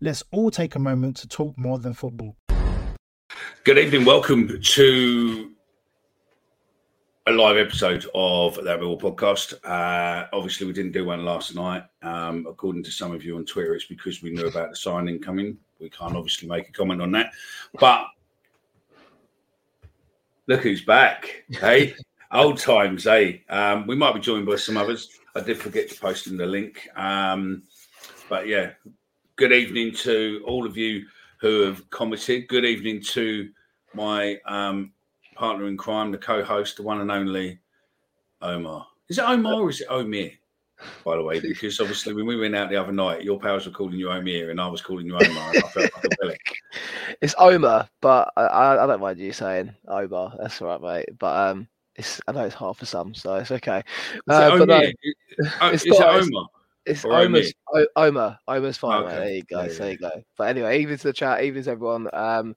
Let's all take a moment to talk more than football. Good evening. Welcome to a live episode of that Millwall podcast. Uh, obviously, we didn't do one last night. Um, according to some of you on Twitter, it's because we knew about the signing coming. We can't obviously make a comment on that. But look who's back, hey? Old times, hey? Um, we might be joined by some others. I did forget to post in the link. Um, but yeah, good evening to all of you who have commented. Good evening to my um, partner in crime, the co-host, the one and only Omar. Is it Omar or is it Omir? By the way, because obviously when we went out the other night, your pals were calling you Omir and I was calling you Omar. I felt like a. It's Omar, but I, I don't mind you saying Omar. That's all right, mate. But um, it's I know it's hard for some, so it's okay. Uh, but no, it's is it not- it's- Omar? It's Or Omar's, O- Omar. Omar's fine. Okay. There you go. Yeah, There you go. But anyway, even to the chat, even to everyone. Um,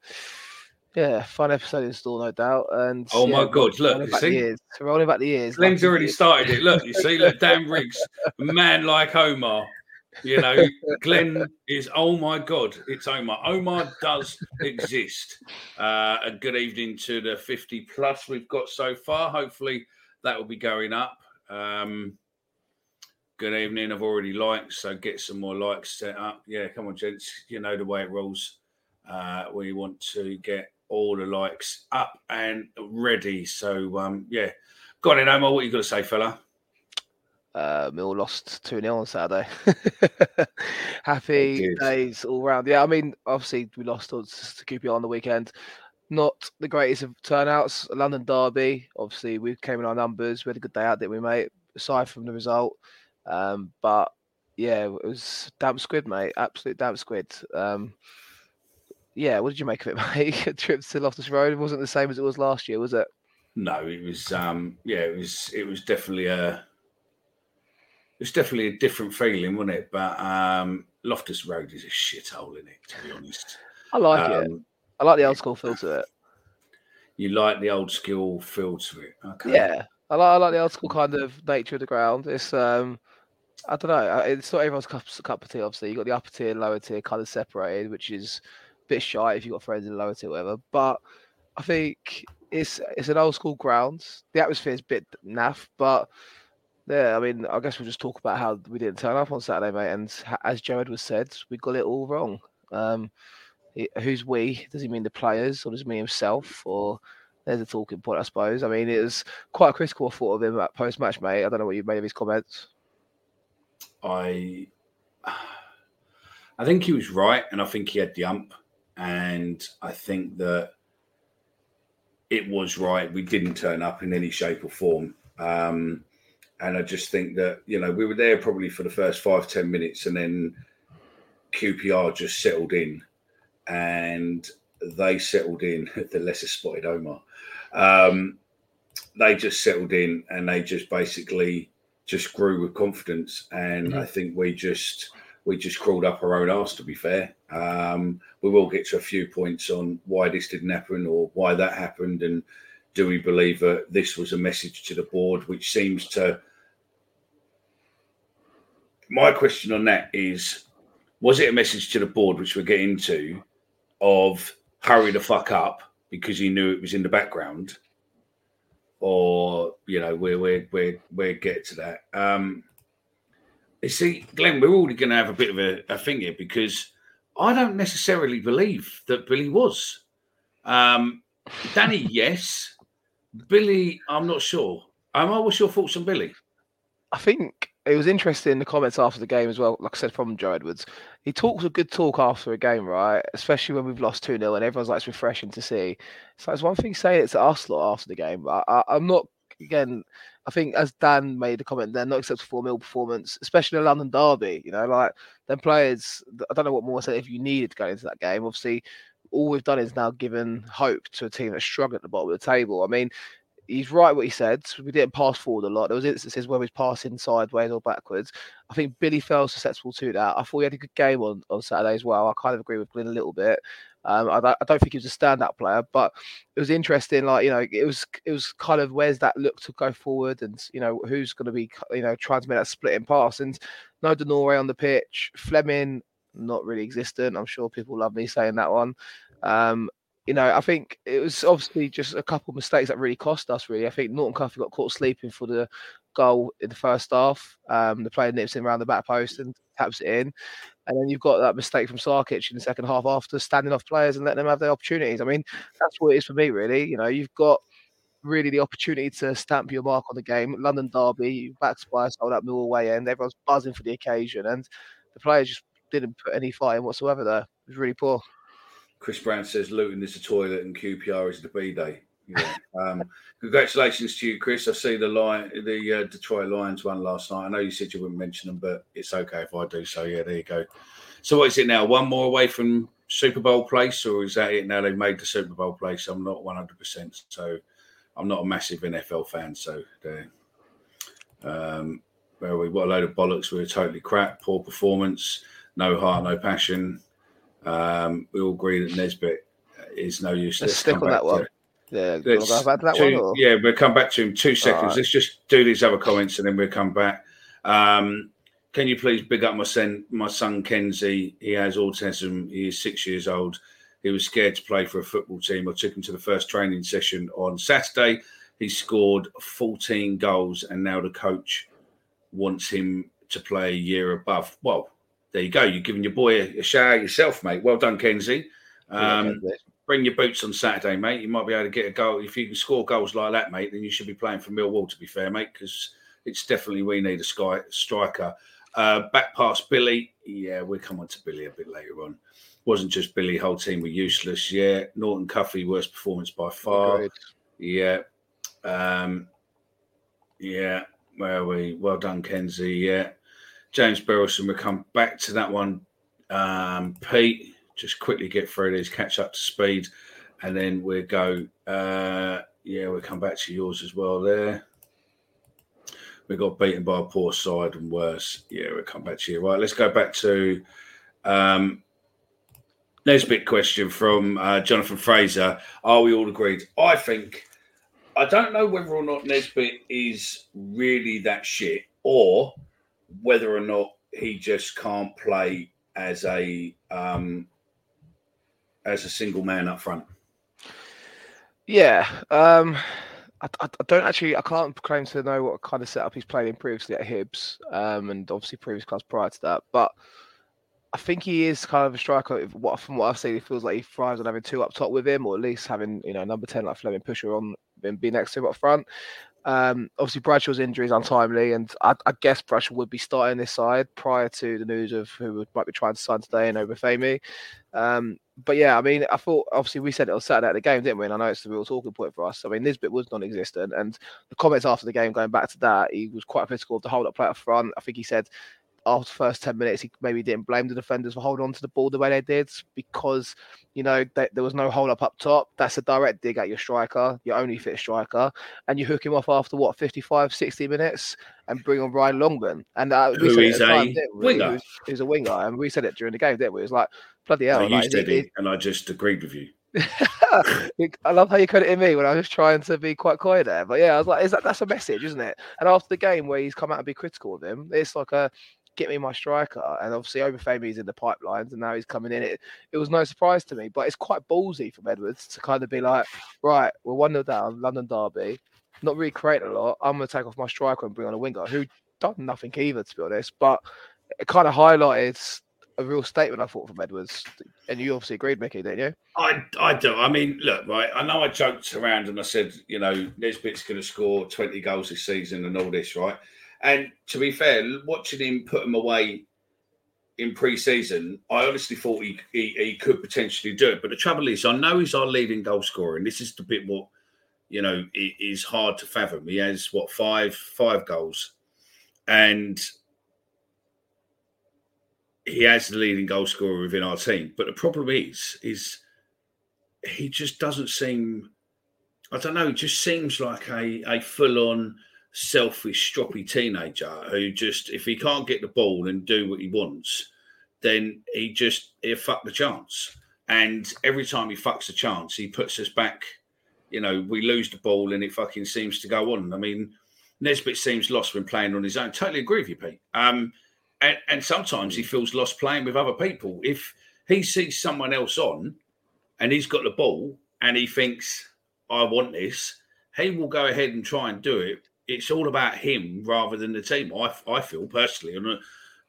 yeah, fun episode in store, no doubt. And Oh yeah, my God, look, rolling you back the see? years, rolling back the years. Glenn's already years. started it. Look, you see, look, Dan Riggs, man like Omar. You know, Glenn is, oh my God, it's Omar. Omar does exist. Uh, a good evening to the 50 plus we've got so far. Hopefully that will be going up. Um, good evening. I've already liked, so get some more likes set up. Yeah, come on, gents. You know the way it rolls. Uh, we want to get all the likes up and ready. So, um, yeah. Got it, Omar. What you got to say, fella? Uh, Mill lost 2 0 on Saturday. Happy days all round. Yeah, I mean, obviously, we lost to QPR on the weekend. Not the greatest of turnouts. London Derby, obviously, we came in our numbers. We had a good day out, didn't we, mate? Aside from the result. Um, but yeah, it was damn squid, mate. Absolute damn squid. Um, yeah, what did you make of it, mate? Trip to Loftus Road wasn't the same as it was last year, was it? No, it was. Um, yeah, it was. It was definitely a. It's definitely a different feeling, wasn't it? But um, Loftus Road is a shithole, isn't it? To be honest, I like it. Um, I like the old school feel to it. you like the old school feel to it. Okay. Yeah, I like, I like the old school kind of nature of the ground. It's um, I don't know. It's not everyone's cup, cup of tea. Obviously, you have got the upper tier, lower tier, kind of separated, which is a bit shy if you have got friends in the lower tier, whatever. But I think it's it's an old school ground. The atmosphere is a bit naff, but yeah, I mean, I guess we'll just talk about how we didn't turn up on Saturday, mate. And as Jared was said, we got it all wrong. Um, who's we? Does he mean the players, or does he mean himself, or there's a talking point, I suppose. I mean, it was quite a critical. Thought of him at post match, mate. I don't know what you made of his comments. I I think he was right, and I think he had the ump, and I think that it was right. We didn't turn up in any shape or form, um, and I just think that you know we were there probably for the first five ten minutes, and then QPR just settled in, and they settled in. The lesser spotted Omar, um, they just settled in, and they just basically just grew with confidence, and I think we just we just crawled up our own arse. To be fair, um, we will get to a few points on why this didn't happen or why that happened, and do we believe that this was a message to the board, which seems to. My question on that is: Was it a message to the board, which we're getting to, of hurry the fuck up, because he knew it was in the background, or you know, we're we're we're we're get to that. Um, you see, Glenn, we're already going to have a bit of a, a thing here because I don't necessarily believe that Billy was. Um, Danny, yes. Billy, I'm not sure. Um, what's your thoughts on Billy? I think it was interesting in the comments after the game as well. Like I said, from Joe Edwards, he talks a good talk after a game, right? Especially when we've lost 2 0 and everyone's like, it's refreshing to see. So it's one thing saying it to us lot after the game. I, I, I'm not, again, I think as Dan made the comment, they're not acceptable for mil performance, especially in London Derby. You know, like them players. I don't know what more said if you needed to go into that game. Obviously, all we've done is now given hope to a team that's struggling at the bottom of the table. I mean, he's right what he said. We didn't pass forward a lot. There was instances where we was passing sideways or backwards. I think Billy felt susceptible to that. I thought he had a good game on, on Saturday as well. I kind of agree with Glenn a little bit. Um, I, I, don't think he was a standout player, but it was interesting. Like you know, it was it was kind of where's that look to go forward, and you know who's going to be you know trying to make that splitting pass. And no De Norre on the pitch, Flemming not really existent. I'm sure people love me saying that one. Um, you know, I think it was obviously just a couple of mistakes that really cost us. Really, I think Norton Cuffy got caught sleeping for the goal in the first half. Um, the player nips in around the back post and taps it in, and then you've got that mistake from Sarkic in the second half after standing off players and letting them have their opportunities. I mean, that's what it is for me, really. You know, you've got really the opportunity to stamp your mark on the game. London Derby, backed by a sold out Mill away end. Everyone's buzzing for the occasion, and the players just didn't put any fight in whatsoever there. It was really poor. Chris Brown says Luton is the toilet and QPR is the B day. Yeah. Um, congratulations to you, Chris. I see the line, the uh, Detroit Lions won last night. I know you said you wouldn't mention them, but it's okay if I do. So yeah, there you go. So what is it now? One more away from Super Bowl place, or is that it now? They've made the Super Bowl place. I'm not 100. percent So I'm not a massive NFL fan. So there. Um, where we what a load of bollocks. We were totally crap. Poor performance. No heart, no passion. Um, we all agree that Nisbet is no use. Let's, Let's stick on that one. Yeah, go back to that two, one. Yeah, we'll come back to him two seconds. Right. Let's just do these other comments and then we'll come back. Um, can you please big up my son, my son Kenzie? He has autism. He is six years old. He was scared to play for a football team. I took him to the first training session on Saturday. He scored 14 goals, and now the coach wants him to play a year above. Well, there you go. You're giving your boy a, a out yourself, mate. Well done, Kenzie. Um, yeah, bring your boots on Saturday, mate. You might be able to get a goal. If you can score goals like that, mate, then you should be playing for Millwall, to be fair, mate, because it's definitely we need a sky, striker. Uh, back past Billy. Yeah, we'll come on to Billy a bit later on. Wasn't just Billy, whole team were useless. Yeah. Norton Cuffy, worst performance by far. Agreed. Yeah. Um, yeah. Where are we? Well done, Kenzie. Yeah. James Burleson, we'll come back to that one. Um, Pete, just quickly get through these, catch up to speed, and then we'll go. Uh, yeah, we'll come back to yours as well there. We got beaten by a poor side and worse. Yeah, we'll come back to you. Right, let's go back to um, Nisbet question from uh, Jonathan Fraser. Are we all agreed? I think I don't know whether or not Nisbet is really that shit, or whether or not he just can't play as a um, as a single man up front. Yeah, um, I, I, don't actually. I can't claim to know what kind of setup he's played in previously at Hibs, um, and obviously previous clubs prior to that. But I think he is kind of a striker. What from what I've seen, he feels like he thrives on having two up top with him, or at least having you know number ten like Flemming Pusher on and be next to him up front. Um, obviously, Bradshaw's injury is untimely, and I, I, guess Bradshaw would be starting this side prior to the news of who might be trying to sign today and Obafemi. Um, but yeah, I mean, I thought obviously we said it on Saturday at the game, didn't we? And I know it's the real talking point for us. I mean, Nisbet was non-existent, and the comments after the game, going back to that, he was quite critical of the hold-up play up front. I think he said after the first 10 minutes, he maybe didn't blame the defenders for holding on to the ball the way they did because, you know, they, there was no hold up up top. That's a direct dig at your striker, your only fit striker. And you hook him off after what, 55, 60 minutes and bring on Ryan Longman. And uh, we Who said is a time, winger. He's a winger. And we said it during the game, didn't we? It was like, bloody hell. No, like, you said it, it, and I just agreed with you. I love how you credited me when I was trying to be quite quiet there. But yeah, I was like, is that that's a message, isn't it? And after the game where he's come out and be critical of him, it's like a get me my striker. And obviously, Obafemi's in the pipelines, and now he's coming in. It it was no surprise to me, but it's quite ballsy from Edwards to kind of be like, right, we're one 0 down, London Derby, not really create a lot. I'm going to take off my striker and bring on a winger who done nothing either, to be honest. But it kind of highlighted a real statement, I thought, from Edwards. And you obviously agreed, Mickey, didn't you? I, I do. I mean, look, right. I know I joked around and I said, you know, Nisbet's going to score 20 goals this season and all this, right? And to be fair, watching him put them away in pre-season, I honestly thought he, he, he could potentially do it. But the trouble is, I know he's our leading goal scorer, and this is the bit what you know it is hard to fathom. He has what five five goals, and he has the leading goal scorer within our team. But the problem is, is he just doesn't seem. I don't know. He just seems like a a full on selfish, stroppy teenager who just, if he can't get the ball and do what he wants, then he just he'll fuck the chance. And every time he fucks a chance, he puts us back. You know, we lose the ball and it fucking seems to go on. I mean, Nisbet seems lost when playing on his own. Totally agree with you, Pete. Um, and, and sometimes he feels lost playing with other people. If he sees someone else on and he's got the ball and he thinks, I want this, he will go ahead and try and do it. It's all about him rather than the team. I, I feel personally, and uh,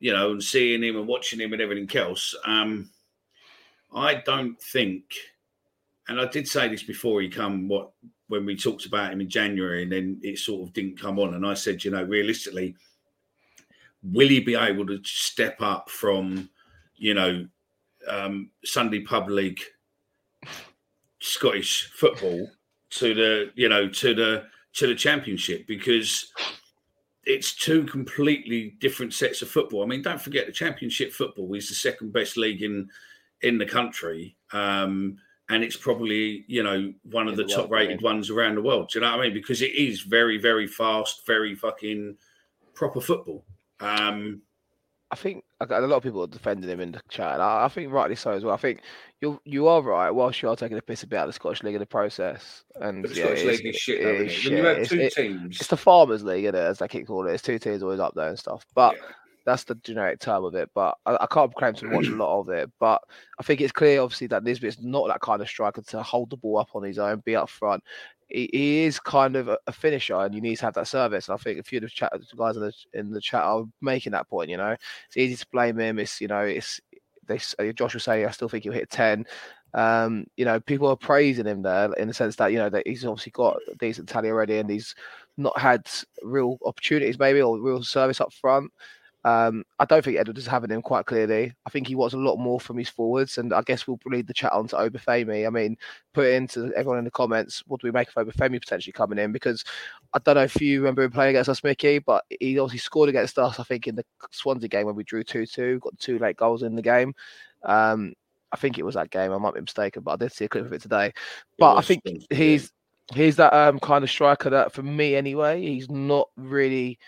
you know, and seeing him and watching him and everything else. Um, I don't think, and I did say this before he come. What when we talked about him in January, and then it sort of didn't come on. And I said, you know, realistically, will he be able to step up from, you know, um, Sunday Pub League Scottish football to the, you know, to the to the Championship because it's two completely different sets of football. I mean, don't forget the Championship football is the second best league in in the country. Um, and it's probably you know one of the, the top rated ones around the world. Do you know what I mean? Because it is very, very fast, very fucking proper football. Um, I think a lot of people are defending him in the chat. I, I, think rightly so as well. I think you you are right. Whilst you are taking a piss about the Scottish League in the process, and the yeah, Scottish League is shit. It is shit. You have two it's, teams, it's the Farmers League, it, as they keep calling it. It's two teams always up there and stuff. But yeah. that's the generic term of it. But I, I can't claim to watch a lot of it. But I think it's clear, obviously, that Nisbet's not that kind of striker to hold the ball up on his own, be up front he, he is kind of a, a, finisher, and you need to have that service. And I think a few of the, chat, guys in the in the chat are making that point. You know, it's easy to blame him. It's you know, it's they. Josh will say, I still think he'll hit ten. Um, you know, people are praising him there in the sense that you know that he's obviously got a decent tally already, and he's not had real opportunities maybe or real service up front. Um, I don't think Edwards is having him quite clearly. I think he wants a lot more from his forwards, and I guess we'll lead the chat on to Obafemi. I mean, put into everyone in the comments, what do we make of Obafemi potentially coming in? Because I don't know if you remember him playing against us, Mickey, but he obviously scored against us, I think, in the Swansea game when we drew 2 2, got two late goals in the game. Um, I think it was that game. I might be mistaken, but I did see a clip of it today. But I think he's he's that um, kind of striker that, for me anyway, he's not really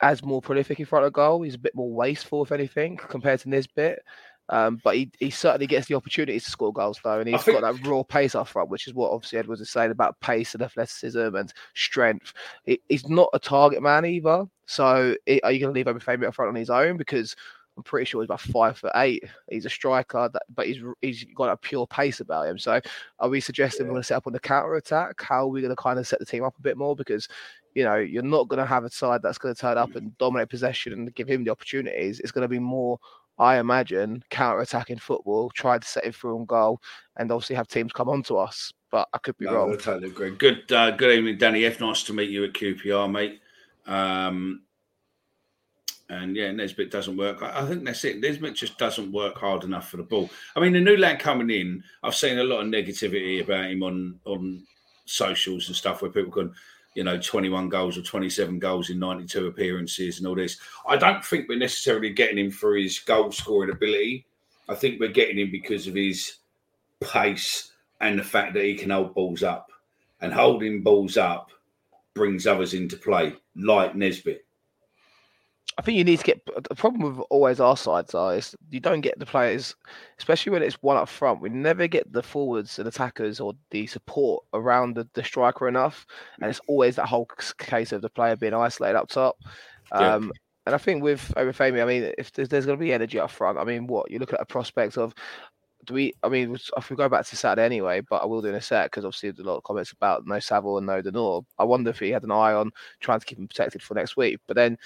as more prolific in front of goal. He's a bit more wasteful, if anything, compared to Nisbet. Um, but he, he certainly gets the opportunities to score goals though, and he's think... got that raw pace up front, which is what obviously Edwards is saying about pace and athleticism and strength. He, he's not a target man either. So it, are you going to leave Obafemi up front on his own? Because I'm pretty sure he's about five foot eight. He's a striker, that, but he's he's got a pure pace about him. So are we suggesting yeah. we're going to set up on the counter attack? How are we going to kind of set the team up a bit more? Because you know, you're not going to have a side that's going to turn up and dominate possession and give him the opportunities. It's going to be more, I imagine, counter attacking football, try to set it through on goal, and obviously have teams come on to us. But I could be no, wrong. I totally agree. Good, uh, good evening, Danny F. Nice to meet you at QPR, mate. Um, and yeah, Nisbet doesn't work. I think that's it. Nisbet just doesn't work hard enough for the ball. I mean, the new lad coming in, I've seen a lot of negativity about him on on socials and stuff where people can you know, 21 goals or 27 goals in 92 appearances and all this. I don't think we're necessarily getting him for his goal scoring ability. I think we're getting him because of his pace and the fact that he can hold balls up. And holding balls up brings others into play, like Nisbet. I think you need to get the problem with always our sides are is you don't get the players, especially when it's one up front. We never get the forwards and attackers or the support around the, the striker enough, and it's always that whole case of the player being isolated up top. Um, yeah. And I think with Obafemi, I mean, if there's, there's going to be energy up front, I mean, what you look at a prospect of. Do we? I mean, if we go back to Saturday anyway, but I will do in a sec because obviously there's a lot of comments about no Saville and no De Norre. I wonder if he had an eye on trying to keep him protected for next week. But then,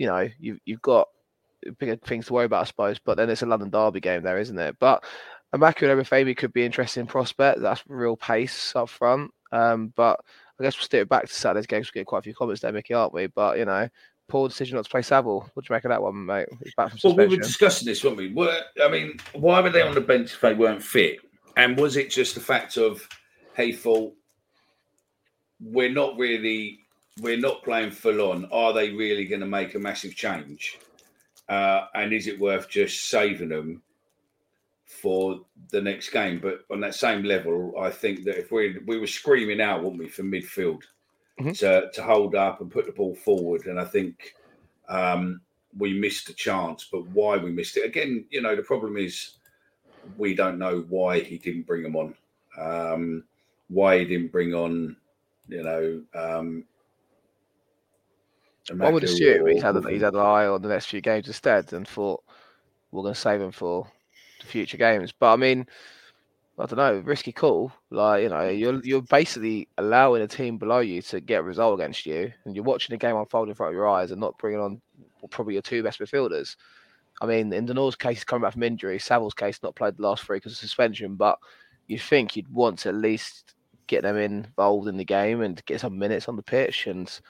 you know, you've you've got bigger things to worry about, I suppose. But then it's a London Derby game there, isn't it? But and Obafemi could be interesting prospect. That's real pace up front. Um, but I guess we'll steer it back to Saturday's game. We'll get quite a few comments there, Mickey, aren't we? But you know, poor decision not to play Saville. What do you make of that one, mate? He's back from Well, we were discussing this, weren't we? Were, I mean, why were they on the bench if they weren't fit? And was it just the fact of, hey, thought we're not really, we're not playing full on. Are they really going to make a massive change? Uh, and is it worth just saving them for the next game? But on that same level, I think that if we we were screaming out, wouldn't we, for midfield Mhm. to to hold up and put the ball forward, and I think um, we missed a chance. But why we missed it again? You know, the problem is we don't know why he didn't bring them on. Um, why he didn't bring on, you know. Um, I would assume he's had, an, he's had an eye on the next few games instead and thought we're going to save him for the future games. But I mean, I don't know, risky call. Like you know, you're you're basically allowing a team below you to get a result against you, and you're watching the game unfold in front of your eyes and not bringing on probably your two best midfielders. I mean, in De Norre's case, he's coming back from injury. Saville's case, not played the last three because of suspension. But you'd think you'd want to at least get them involved in the game and get some minutes on the pitch and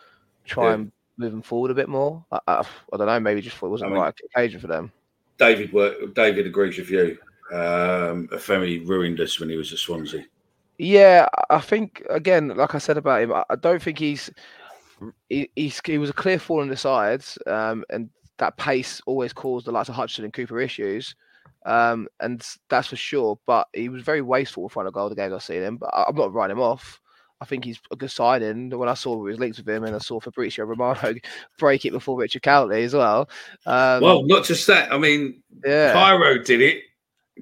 try Yeah. and them forward a bit more. I, I, I don't know. Maybe just thought it wasn't I the right occasion for them. David work, David agrees with you. Um, Femi ruined us when he was at Swansea. Yeah, I think again, like I said about him, I I don't think he's he, he's he was a clear fall on the sides, um, and that pace always caused the likes of Hutchinson and Cooper issues, um, and that's for sure. But he was very wasteful in front of goal the games I've seen him. But I'm not writing him off. I think he's a good signing. And when I saw his links with him, and I saw Fabrizio Romano break it before Richard Cowley as well. Um, well, not just that. I mean, yeah, Cairo did it.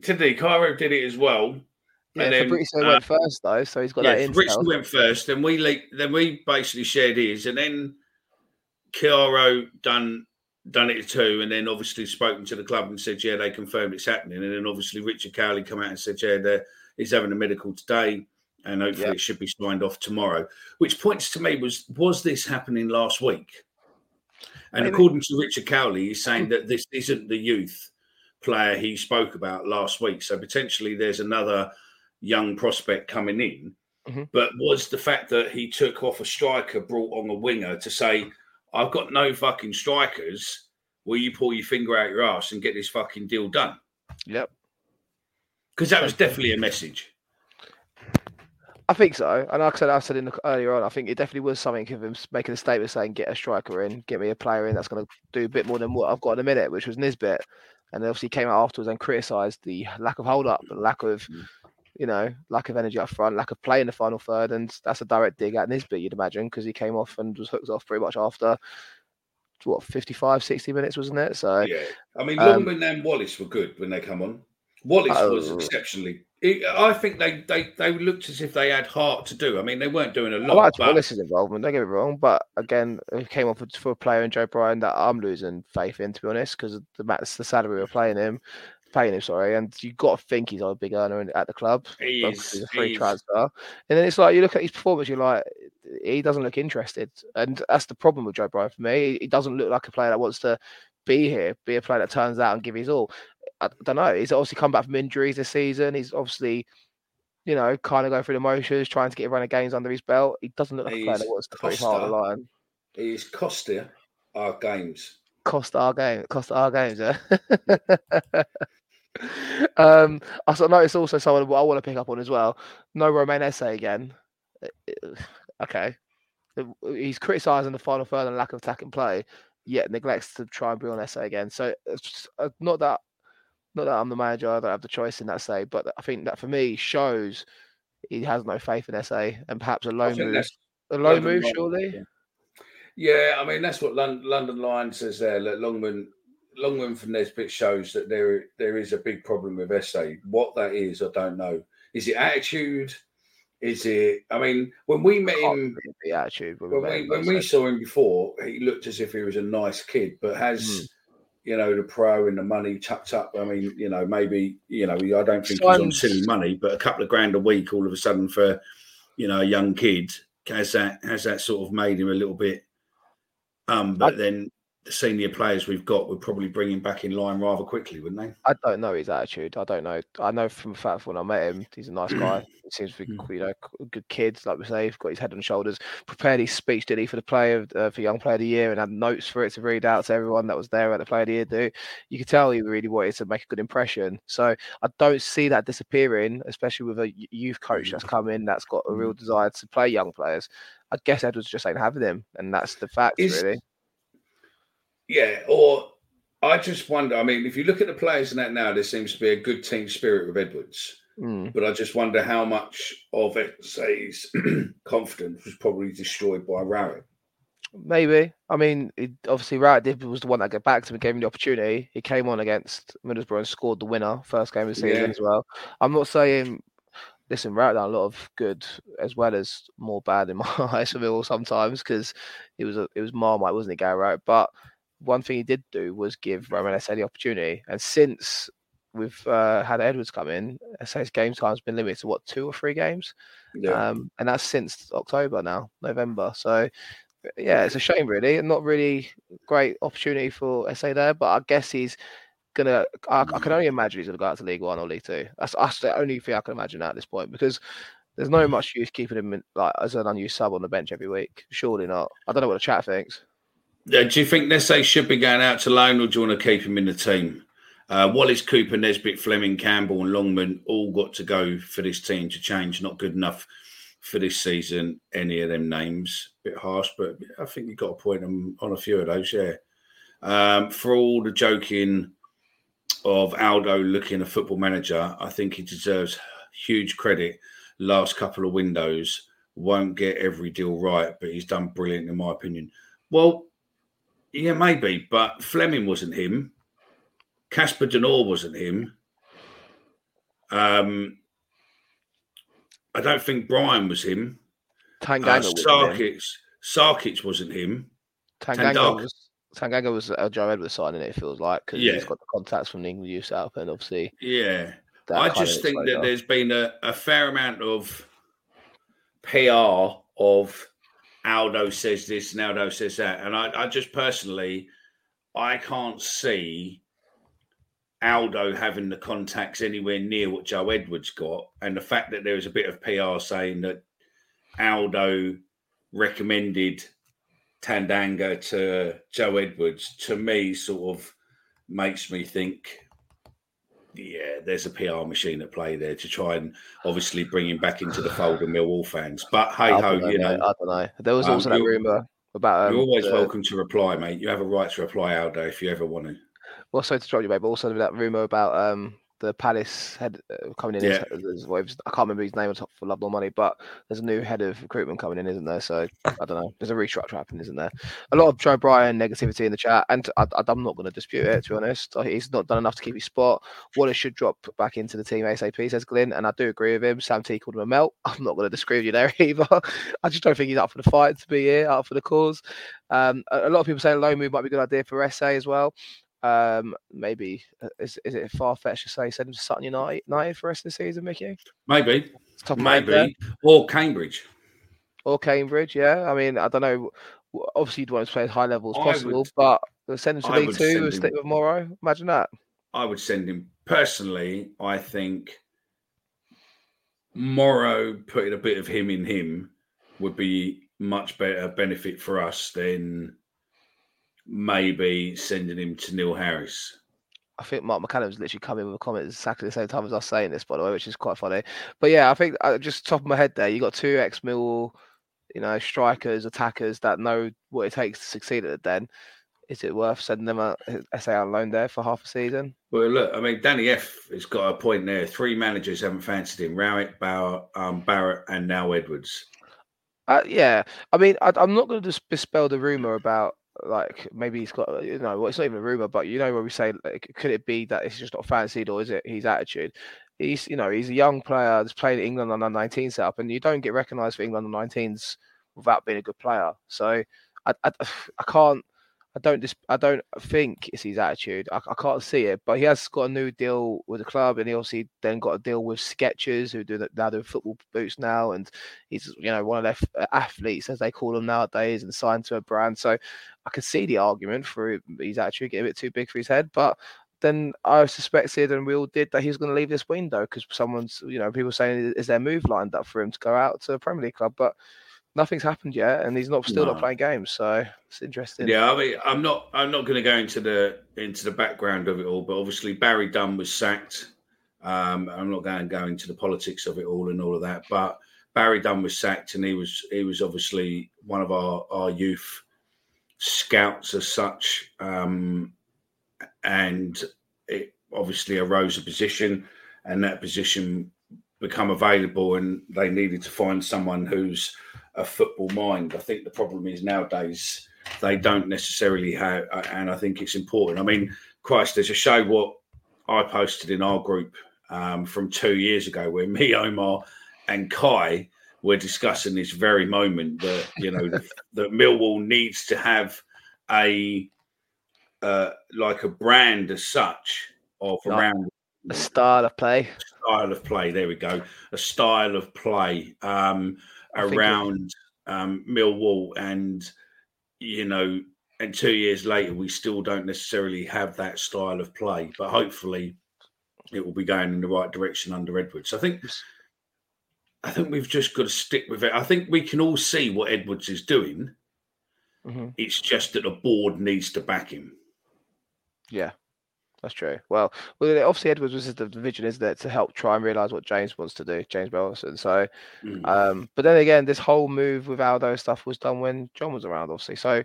Didn't he? Cairo did it as well. yeah. and then, Fabrizio uh, went first though, so he's got yeah, that Fabrizio went first, then we then we basically shared his, and then Cairo done done it too, and then obviously spoken to the club and said, yeah, they confirmed it's happening, and then obviously Richard Cowley come out and said, yeah, he's having a medical today, and hopefully it should be signed off tomorrow. Which points to me was was this happening last week? And Maybe. according to Richard Cowley, he's saying that this isn't the youth player he spoke about last week. So potentially there's another young prospect coming in. Mhm. But was the fact that he took off a striker, brought on a winger to say, I've got no fucking strikers. Will you pull your finger out your ass and get this fucking deal done? Yep. Because that was definitely a message. I think so. And like I said, I said in the, earlier on, I think it definitely was something of him making a statement saying, "Get a striker in, get me a player in that's going to do a bit more than what I've got in a minute," which was Nisbet. And obviously he came out afterwards and criticised the lack of hold up, the lack of, Mm. you know, lack of energy up front, lack of play in the final third, and that's a direct dig at Nisbet, you'd imagine, because he came off and was hooked off pretty much after what 55, 60 minutes, wasn't it? So Yeah. I mean, Um, Longman and Wallace were good when they come on. Wallace was Oh. exceptionally. He- I think they, they they looked as if they had heart to do. I mean, they weren't doing a lot. liked but Wallace's involvement. Don't get me wrong, but again, it came off for a player in Joe Bryan that I'm losing faith in, to be honest, because the max the salary we're playing him, paying him, sorry, and you've got to think he's a big earner in, at the club. he is, He's a free he is- transfer, and then it's like you look at his performance, you're like, he doesn't look interested, and that's the problem with Joe Bryan for me. He, he doesn't look like a player that wants to be here, be a player that turns out and give his all. I don't know. He's obviously come back from injuries this season. He's obviously you know, kind of going through the motions, trying to get a run of games under his belt. He doesn't look like a player that wants to put his on the line. He's cost our games. Cost our game, cost our games, yeah. um, I sort of noticed also someone I want to pick up on as well. No Romain Esse again. Uh, uh, Okay, he's criticising the final third and lack of attack and play, yet neglects to try and bring on Esse again. So it's uh, not that, not that I'm the manager, I don't have the choice in that say, but I think that for me shows he has no faith in Esse and perhaps a low move. A low London move, Lions, surely. Yeah, I mean that's what London, London Lion says there. Look, Longman, Longman from Nisbet shows that there there is a big problem with Esse. What that is, I don't know. Is it attitude? Is it? I mean, when we met him, really be attitude. when we, when we saw him before, he looked as if he was a nice kid, but has Hmm. you know the pro and the money tucked up. I mean, you know, maybe you know, I don't think he's on silly money, but a couple of grand a week all of a sudden for you know a young kid has that has that sort of made him a little bit. Um, but then the senior players we've got would probably bring him back in line rather quickly, wouldn't they? I don't know his attitude. I don't know. I know from the fact when I met him, he's a nice guy. He seems to be, Mm. you know, good kids, like we say. He's got his head on shoulders. Prepared his speech, did he, for the player uh, for young player of the year, and had notes for it to read out to everyone that was there at the player of the year. Do you could tell he really wanted to make a good impression. So I don't see that disappearing, especially with a youth coach that's come in that's got a real desire to play young players. I guess Edwards just ain't having him, and that's the fact, Is- really. Yeah, or I just wonder. I mean, if you look at the players in that now, there seems to be a good team spirit with Edwards. Mm. But I just wonder how much of it, say's confidence was probably destroyed by Rowett. Maybe. I mean, it, obviously, Rowett did was the one that got back to him and gave him the opportunity. He came on against Middlesbrough and scored the winner first game of the season Yeah. as well. I'm not saying. Listen, Rowett done a lot of good as well as more bad in my eyes for Millwall sometimes because it was a, it was Marmite, wasn't it, Gary Rowett? But one thing he did do was give Romain Esse the opportunity, and since we've uh, had Edwards come in, Esse's game time's been limited to what two or three games, Yeah. um, and that's since October now, November. So yeah, it's a shame really, and not really great opportunity for Esse there. But I guess he's gonna. I, I can only imagine he's gonna go out to League One or League Two. That's, that's the only thing I can imagine at this point because there's no much use keeping him in, like as an unused sub on the bench every week. Surely not. I don't know what the chat thinks. Yeah, do you think Nesse should be going out to loan, or do you want to keep him in the team? Uh, Wallace, Cooper, Nisbet, Flemming, Campbell, and Longman all got to go for this team to change. Not good enough for this season. Any of them names, a bit harsh, but I think you've got a point them on a few of those. Yeah. Um, for all the joking of Aldo looking a football manager, I think he deserves huge credit. Last couple of windows won't get every deal right, but he's done brilliant in my opinion. Well, yeah, maybe, but Flemming wasn't him. Casper De Norre wasn't him. Um, I don't think Brian was him. Tanganga Uh. Sarkic, Sarkic wasn't him. Tanganga Tandaka. was. Tanganga was uh, Joe Edwards signing it. It feels like because Yeah. he's got the contacts from the England youth setup, and obviously Yeah, I just think that exposure. there's been a, a fair amount of PR of Aldo says this and Aldo says that, and I, I just personally, I can't see Aldo having the contacts anywhere near what Joe Edwards got, and the fact that there was a bit of PR saying that Aldo recommended Tanganga to Joe Edwards to me sort of makes me think yeah, there's a PR machine at play there to try and obviously bring him back into the fold of Millwall fans. But hey ho, you know, I don't know. There was Um, also that rumor about um, you're always the- welcome to reply, mate. You have a right to reply, Aldo, if you ever want to. Well, sorry to drop you, mate, but also that rumor about um the Palace head uh, coming in. Yeah. As, as, well, was- I can't remember his name on top for love nor money, but there's a new head of recruitment coming in, isn't there? So I don't know. There's a restructure happening, isn't there? A lot of Joe Bryan negativity in the chat, and I, I'm not going to dispute it. To be honest, he's not done enough to keep his spot. Wallace should drop back into the team ASAP, says Glyn, and I do agree with him. Sam T called him a melt. I'm not going to disagree with you there either. I just don't think he's up for the fight to be here, up for the cause. Um, a, a lot of people say a low move might be a good idea for Esse as well. Um, maybe uh, is is it far fetched to say send him to Sutton United, United for the rest of the season, Mickey? Maybe, Top of my head there. maybe, or Cambridge. or Cambridge. Yeah, I mean, I don't know. Obviously, you'd want to play as high level as I possible, would- but send him to I League Two and stick with Morrow. Imagine that. I would send him personally. I think Morrow putting a bit of him in him would be much better benefit for us than maybe sending him to Neil Harris. I think Mark McCallum's literally coming in with a comment exactly the same time as us saying this, by the way, which is quite funny. But yeah, I think uh, just top of my head there, you got two ex Mill, you know, strikers, attackers that know what it takes to succeed at the Den. Is it worth sending them a Esse on loan there for half a season? Well, look, I mean, Danny F has got a point there. Three managers haven't fancied him: Rowett, Bauer, um, Barrett, and now Edwards. Uh, yeah, I mean, I, I'm not going to just dispel the rumor about like maybe he's got you know, well, it's not even a rumor, but you know where we say like, could it be that it's just not fancied or is it his attitude? he's you know he's a young player that's played England under 19 setup, and you don't get recognised for England under 19s without being a good player. So I I, I can't. I don't just I don't think it's his attitude. I, I, can't see it, but he has got a new deal with the club, and he obviously then got a deal with Skechers, who do that now do football boots now, and he's you know one of their athletes as they call them nowadays, and signed to a brand. So I can see the argument for he's actually getting a bit too big for his head, but then I suspected, and we all did, that he was going to leave this window because someone's, you know, people saying, is there move lined up for him to go out to a Premier League club? But nothing's happened yet, and he's not still no. not playing games. So it's interesting. Yeah, I mean, I'm not, I'm not going to go into the into the background of it all, but obviously Barry Dunn was sacked. Um, I'm not going to go into the politics of it all and all of that, but Barry Dunn was sacked, and he was he was obviously one of our our youth scouts as such. Um, and it obviously arose a position, and that position become available, and they needed to find someone who's a football mind. I think the problem is nowadays they don't necessarily have, and I think it's important. I mean, Christ, there's a show what I posted in our group um, from two years ago where me, Omar, and Kai were discussing this very moment that you know that Millwall needs to have a uh, like a brand as such of like around a style of play. Style of play. There we go. A style of play um, around um, Millwall, and you know, and two years later, we still don't necessarily have that style of play. But hopefully, it will be going in the right direction under Edwards. I think. I think we've just got to stick with it. I think we can all see what Edwards is doing. Mm-hmm. It's just that the board needs to back him. Yeah, that's true. Well, well, obviously Edwards was the vision, isn't it, to help try and realise what James wants to do, James Berylson. So, mm. um, but then again, this whole move with Aldo stuff was done when John was around, obviously. So,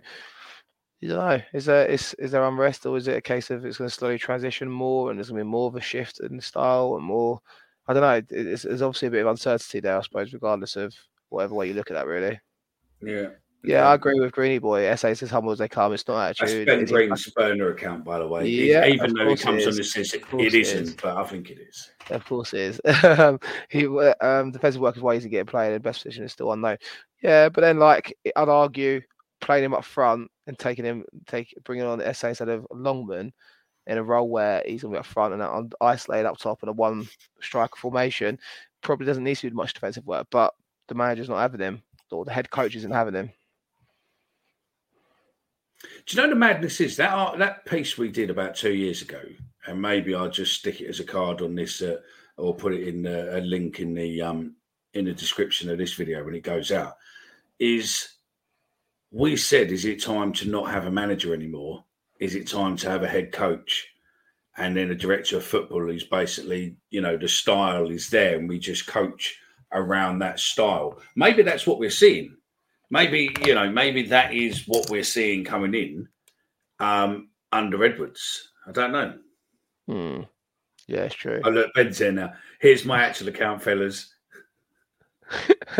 you don't know. Is there is is there unrest, or is it a case of it's going to slowly transition more, and there's going to be more of a shift in style and more? I don't know. It's, there's obviously a bit of uncertainty there, I suppose, regardless of whatever way you look at that, really. Yeah. Yeah, I agree with Greeny Boy. Esse is as humble as they come. It's not actually. That's Ben Green's burner account, by the way. Yeah, even though he comes on the it, it isn't, is. but I think it is. Of course it is. he um, defensive work is why he's getting played in best position is still unknown. Yeah, but then like I'd argue playing him up front and taking him take bringing on Esse instead of Longman in a role where he's going to be up front and isolated up top in a one striker formation probably doesn't need to do much defensive work, but the manager's not having him or the head coach isn't having him. Do you know the madness is that uh, that piece we did about two years ago, and maybe I'll just stick it as a card on this, uh, or put it in a link in the um, in the description of this video when it goes out. Is we said, is it time to not have a manager anymore? Is it time to have a head coach? And then a director of football who's basically, you know, the style is there and we just coach around that style. Maybe that's what we're seeing maybe you know maybe that is what we're seeing coming in um, under Edwards. I don't know. Hmm. Yeah, it's true. Oh look, Ben's here now. Here's my actual account, fellas.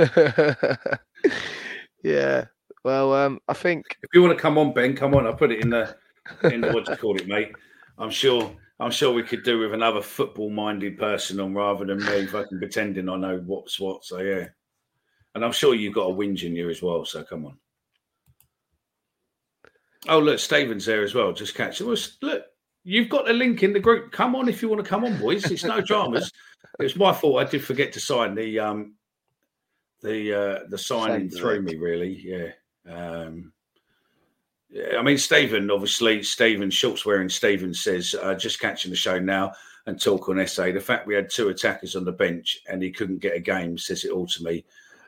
yeah. Well, um, I think if you want to come on, Ben, come on. I'll put it in the in the, what you call it, mate? I'm sure. I'm sure we could do with another football-minded person on rather than me fucking pretending I know what's what. So yeah. And I'm sure you've got a whinge in you as well. So come on. Oh, look, Steven's there as well. Just catch it. Well, look, you've got a link in the group. Come on if you want to come on, boys. It's no dramas. It's my fault. I did forget to sign the um the uh the signing through me, really. Yeah. Um I mean, Stephen, obviously, Stephen Schultz wearing Stephen says, uh, just catching the show now and talk on Esse. The fact we had two attackers on the bench and he couldn't get a game says it all to me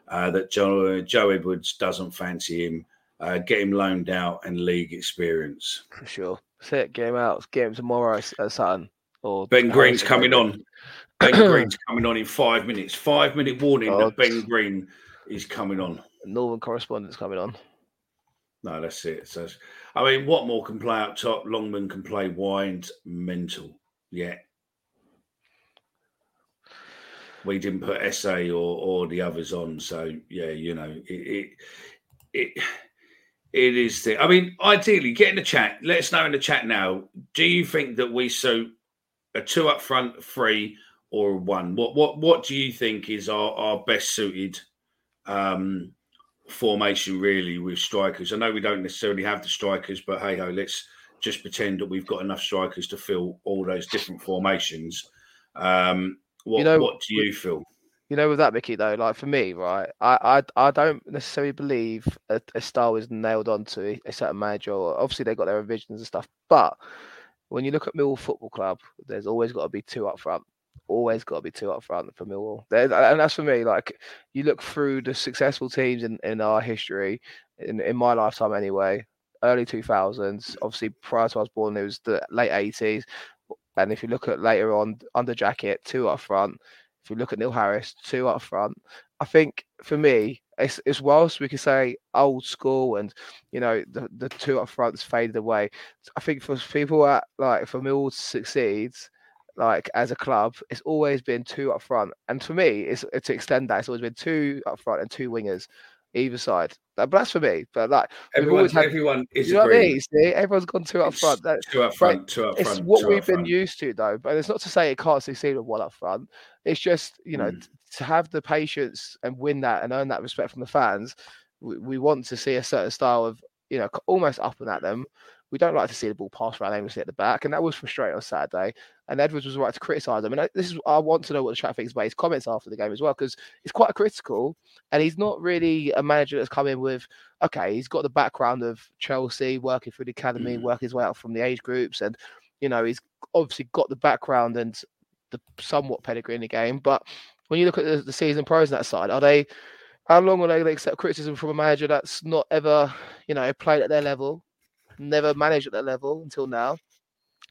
uh, that Joe, Joe Edwards doesn't fancy him. Uh, get him loaned out and league experience. For sure. It. Game out. Game tomorrow at Sutton. Or Ben Green's coming on. Ben Green's coming on in five minutes. Five minute warning oh, that Ben Green is coming on. Northern correspondent's coming on. No, that's it. So, I mean, what more can play up top? Longman can play wide, mental. Yeah, we didn't put Esse or or the others on. So yeah, you know, it it it, it is the. I mean, ideally, get in the chat. Let us know in the chat now. Do you think that we suit a two up front, three, or one? What what what do you think is our, our best suited um, formation really with strikers? I know we don't necessarily have the strikers, but hey ho, let's just pretend that we've got enough strikers to fill all those different formations. Um, what You know, what do you feel? You know, with that, Mickey, though, like for me, right, I I, I don't necessarily believe a, a style is nailed onto a, certain manager. Or obviously, they got their revisions and stuff, but when you look at Millwall Football Club, there's always got to be two up front. Always got to be two up front for Millwall, and that's for me. Like you look through the successful teams in, in our history, in in my lifetime anyway, early two thousands. Obviously, prior to I was born, it was the late eighties, and if you look at later on, under Jackett, two up front. If you look at Neil Harris, two up front, I think for me, it's, it's whilst we can say old school and you know the, the two up fronts faded away. I think for people at like for Mill to succeed, like as a club, it's always been two up front. And for me, it's to extend that, it's always been two up front and two wingers either side. That, but that's for me. But like Everyone, had, everyone is you know what I agreeing. mean? See, everyone's gone two up front. That, two up front, two up front. it's what we've been front. used to, though. But it's not to say it can't succeed with one up front. It's just you know Mm. to have the patience and win that and earn that respect from the fans. We, we want to see a certain style of you know almost up and at them. We don't like to see the ball pass around aimlessly at the back, and that was frustrating on Saturday. And Edwards was right to criticise him. And I, this is I want to know what the chat thinks about his comments after the game as well, because he's quite critical, and he's not really a manager that's come in with okay, he's got the background of Chelsea, working through the academy, Mm. working his way up from the age groups, and you know he's obviously got the background and the somewhat pedigree in the game. But when you look at the, the season pros on that side, are they? How long will they accept criticism from a manager that's not ever, you know, played at their level, never managed at that level until now?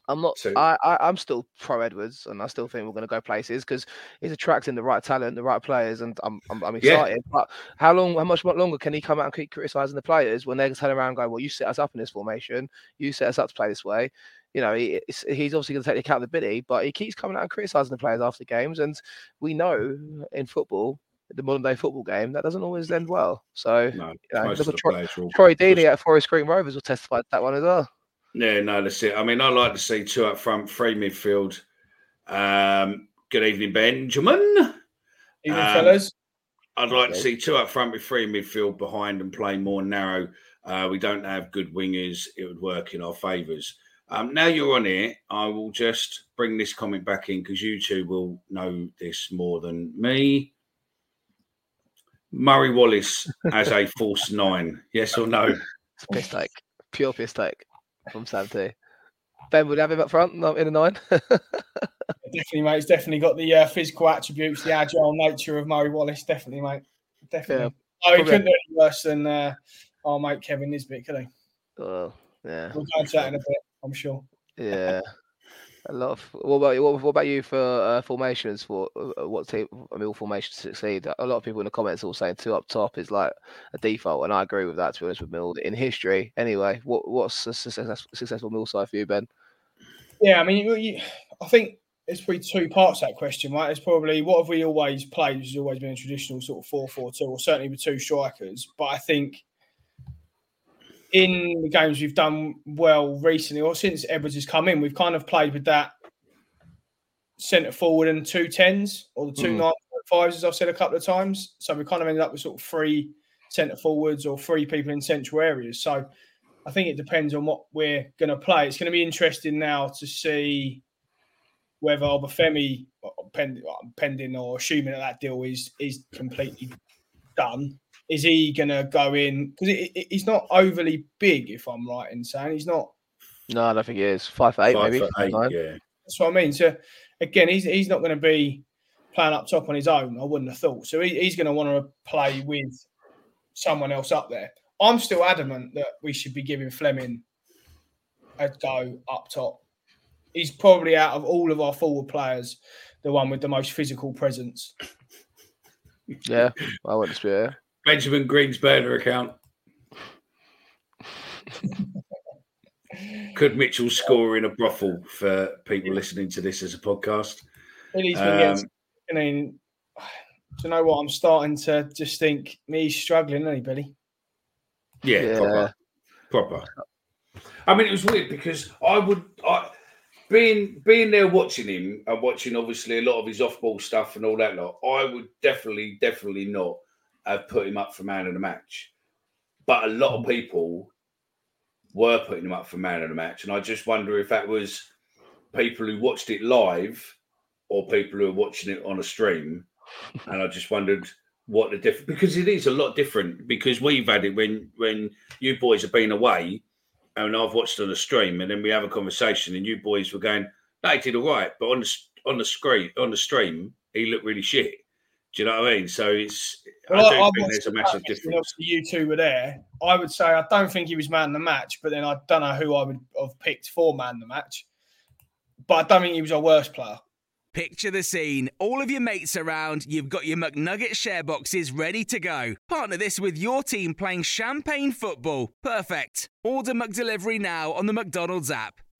I'm not. I, I I'm still pro Edwards, and I still think we're going to go places because he's attracting the right talent, the right players, and I'm I'm, I'm Yeah. excited. But how long? How much longer can he come out and keep criticizing the players when they're turning around and going, "Well, you set us up in this formation, you set us up to play this way." You know, he, he's obviously going to take account of the accountability, but he keeps coming out and criticizing the players after games, and we know in football, the modern day football game, that doesn't always end well. So, No, you know, most look of at the Troy, all Troy Deeney at Forest Green Rovers will testify to that one as well. Yeah, no, that's it. I mean, I like to see two up front, three midfield. Um, good evening, Benjamin. Evening, Um, fellas. I'd like to see two up front with three midfield behind and play more narrow. Uh, we don't have good wingers. It would work in our favours. Um, now you're on it, I will just bring this comment back in because you two will know this more than me. Murray Wallace as a false nine, yes or no? It's a piss take, pure piss take from Sam T. Ben would have him up front, not in a nine. Definitely, mate. He's definitely got the uh, physical attributes, the agile nature of Murray Wallace. Definitely, mate. Definitely. Oh, he Probably- couldn't do any worse than uh, our mate Kevin Nisbet, could he? oh, yeah, We'll go into that in a bit, I'm sure. yeah. A lot of. What about you? What, what about you for uh, formations? For uh, what team? I mean, all formations succeed. A lot of people in the comments are all saying two up top is like a default, and I agree with that. To be honest with Mill, in history, anyway. What what's a success, successful Mill side for you, Ben? Yeah, I mean, you, you, I think it's probably two parts that question, right? It's probably what have we always played, which has always been a traditional sort of 4 4 2, or certainly with two strikers. But I think in the games we've done well recently, or since Edwards has come in, we've kind of played with that centre forward and two tens, or the two Mhm. nine fives, as I've said a couple of times. So we kind of ended up with sort of three centre forwards or three people in central areas. So I think it depends on what we're going to play. It's going to be interesting now to see whether Obafemi, pending, pending or assuming that that deal is is completely done, is he going to go in? Because it, it, he's not overly big, if I'm right in saying he's not. No, I don't think he is. Five for eight, Five maybe. foot eight, yeah. That's what I mean. So again, he's he's not going to be playing up top on his own. I wouldn't have thought. So he, he's going to want to play with someone else up there. I'm still adamant that we should be giving Flemming a go up top. He's probably out of all of our forward players, the one with the most physical presence. Yeah, I wouldn't dispute it. Benjamin Green's burner account. Could Mitchell score in a brothel for people listening to this as a podcast? Billy's been getting, Um, I mean, do you know what? I'm starting to just think he's struggling, isn't he, Billy? Yeah, Yeah. proper, proper. I mean, it was weird because I would, I, being being there watching him and watching obviously a lot of his off ball stuff and all that lot, I would definitely, definitely not have put him up for man of the match. But a lot of mm. people were putting him up for man of the match, and I just wonder if that was people who watched it live or people who are watching it on a stream. And I just wondered what the difference because it is a lot different because we've had it when when you boys have been away and I've watched on the stream and then we have a conversation and you boys were going, no, he did all right, but on the on the screen on the stream he looked really shit. Do you know what I mean? So it's well, I do I, think there's a massive difference. You two were there. I would say I don't think he was man the match, but then I don't know who I would have picked for man the match. But I don't think he was our worst player. Picture the scene. All of your mates around, you've got your McNugget share boxes ready to go. Partner this with your team playing champagne football. Perfect. Order McDelivery now on the McDonald's app.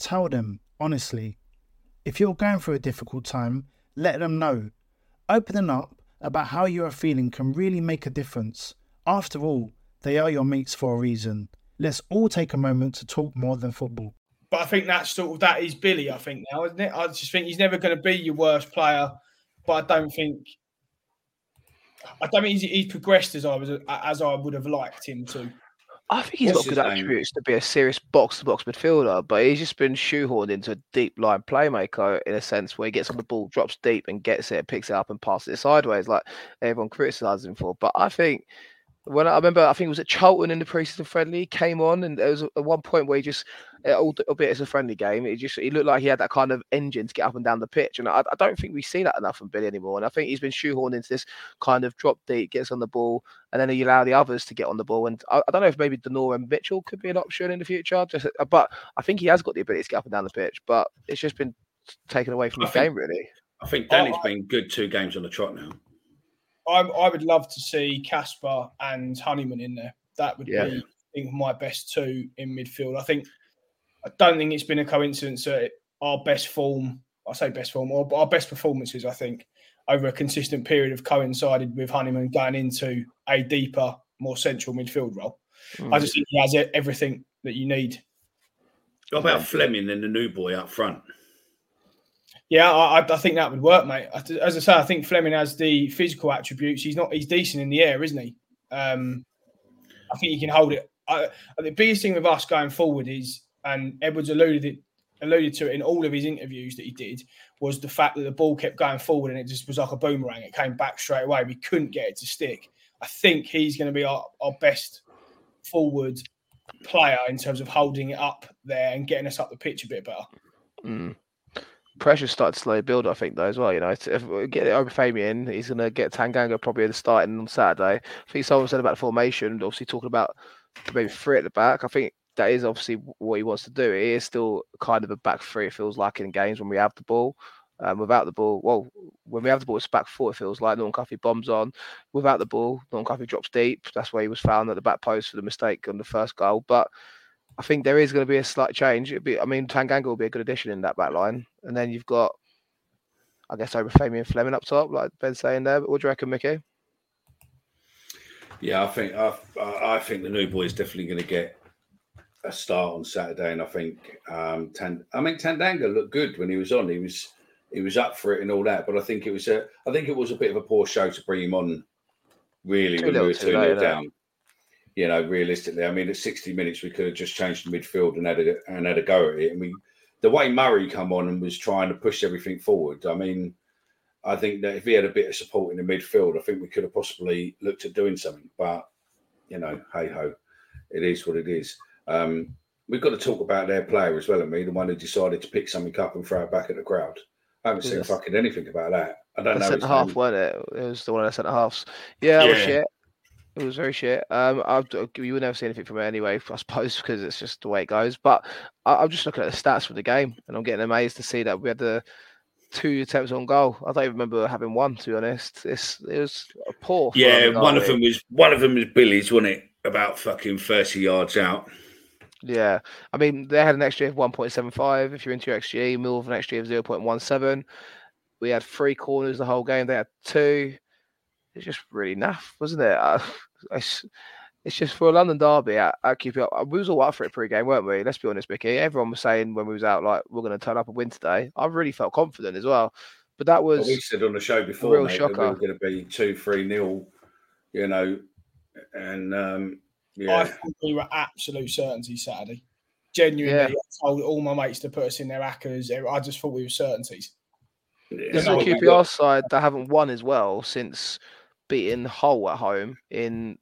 tell them honestly. If you're going through a difficult time, let them know. Opening up about how you are feeling can really make a difference. After all, they are your mates for a reason. Let's all take a moment to talk more than football. But I think that's sort of that is Billy. I think now, isn't it? I just think he's never going to be your worst player, but I don't think I don't think he's, he's progressed as I was as I would have liked him to. I think he's What's got good attributes to be a serious box to box midfielder, but he's just been shoehorned into a deep line playmaker in a sense where he gets on the ball, drops deep, and gets it, picks it up, and passes it sideways, like everyone criticises him for. But I think when I remember, I think it was at Charlton in the preseason friendly. He came on, and there was at one point where he just, albeit it's a bit as a friendly game, it just he looked like he had that kind of engine to get up and down the pitch. And I, I don't think we see that enough from Billy anymore. And I think he's been shoehorned into this kind of drop deep, gets on the ball, and then he allow the others to get on the ball. And I, I don't know if maybe De Norre and Mitchell could be an option in the future. Just, uh, but I think he has got the ability to get up and down the pitch. But it's just been taken away from the game, really. I think Danny's oh, been good two games on the trot now. I, I would love to see Casper and Honeyman in there. That would yeah. be, I think, my best two in midfield. I think I don't think it's been a coincidence that our best form, I say best form, or our best performances, I think, over a consistent period have coincided with Honeyman going into a deeper, more central midfield role. Mm. I just think he has everything that you need. What about Flemming and the new boy up front? Yeah, I, I, think that would work, mate. As I say, I think Flemming has the physical attributes. He's not. He's decent in the air, isn't he? Um, I think he can hold it. I, the biggest thing with us going forward is, and Edwards alluded it, alluded to it in all of his interviews that he did, was the fact that the ball kept going forward and it just was like a boomerang. It came back straight away. We couldn't get it to stick. I think he's going to be our, our best forward player in terms of holding it up there and getting us up the pitch a bit better. Mm pressure started to slowly build, I think, though, as well. You know, if we get Obafemi in, he's going to get Tanganga probably at the starting on Saturday. I think someone said about the formation, obviously talking about maybe three at the back. I think that is obviously what he wants to do. It is still kind of a back three, it feels like, in games when we have the ball. Um, without the ball, well, when we have the ball, it's back four. It feels like Norton Cuffy bombs on. Without the ball, Norton Cuffy drops deep. That's where he was found at the back post for the mistake on the first goal. But I think there is going to be a slight change. It'd be, I mean, Tanganga will be a good addition in that back line, and then you've got, I guess, Obafemi and Flemming up top, like Ben's saying there. But what do you reckon, Micky? Yeah, I think I, I think the new boy is definitely going to get a start on Saturday, and I think um, Tan, I mean Tanganga looked good when he was on. He was he was up for it and all that, but I think it was a I think it was a bit of a poor show to bring him on. Really, too when we were two 0 down you know, realistically, I mean, at 60 minutes, we could have just changed the midfield and had a, and had a go at it. And we, the way Murray come on and was trying to push everything forward, I mean, I think that if he had a bit of support in the midfield, I think we could have possibly looked at doing something. But, you know, hey ho, it is what it is. Um, we've got to talk about their player as well, and me, the one who decided to pick something up and throw it back at the crowd. I haven't seen fucking anything about that. I don't the know. Centre half, wasn't it? It was the one of the centre halves. Yeah, yeah. shit. It was very shit. Um, I, you would never see anything from it anyway, I suppose, because it's just the way it goes. But I, am just looking at the stats for the game, and I'm getting amazed to see that we had the two attempts on goal. I don't even remember having one. To be honest, it's it was poor. Yeah, one of them was one of them was Billy's, wasn't it? About fucking thirty yards out. Yeah, I mean they had an XG of 1.75. If you're into your XG, Mill an XG of 0.17. We had three corners the whole game. They had two. It's just really naff, wasn't it? It's, it's just for a London derby at, at QPR. We was all up for it pre-game, weren't we? Let's be honest, Micky. Everyone was saying when we was out, like we're going to turn up and win today. I really felt confident as well. But that was well, we said on the show before, real mate, shocker. we were going to be two, three nil, you know, and um, yeah. I think we were absolute certainty Saturday. Genuinely, yeah. I told all my mates to put us in their ACCAs. I just thought we were certainties. Yeah. This is a QPR side that haven't won as well since beating Hull at home in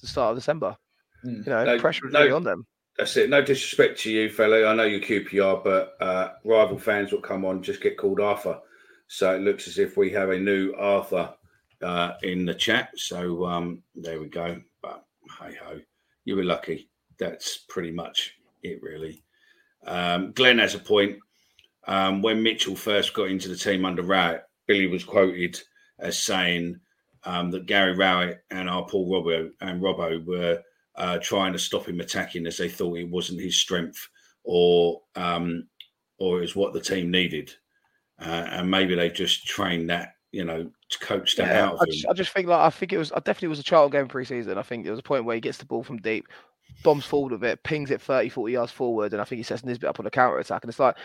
the start of December. Mm. You know, no, pressure was no, really on them. That's it. No disrespect to you, fella. I know you're QPR, but uh, rival fans will come on, just get called Arthur. So it looks as if we have a new Arthur uh, in the chat. So um, there we go. But hey ho, you were lucky. That's pretty much it, really. Um, Glenn has a point. Um, when Mitchell first got into the team under Rowett, Billy was quoted as saying um, that Gary Rowett and our Paul Robbo and Robbo were uh, trying to stop him attacking as they thought it wasn't his strength or um, or it was what the team needed. Uh, and maybe they just trained that, you know, to coach that yeah, out. I just, I just, think like I think it was I definitely was a child game pre-season. I think there was a point where he gets the ball from deep, bombs forward of it, pings it 30, 40 yards forward, and I think he sets Nisbet up on a counter attack. And it's like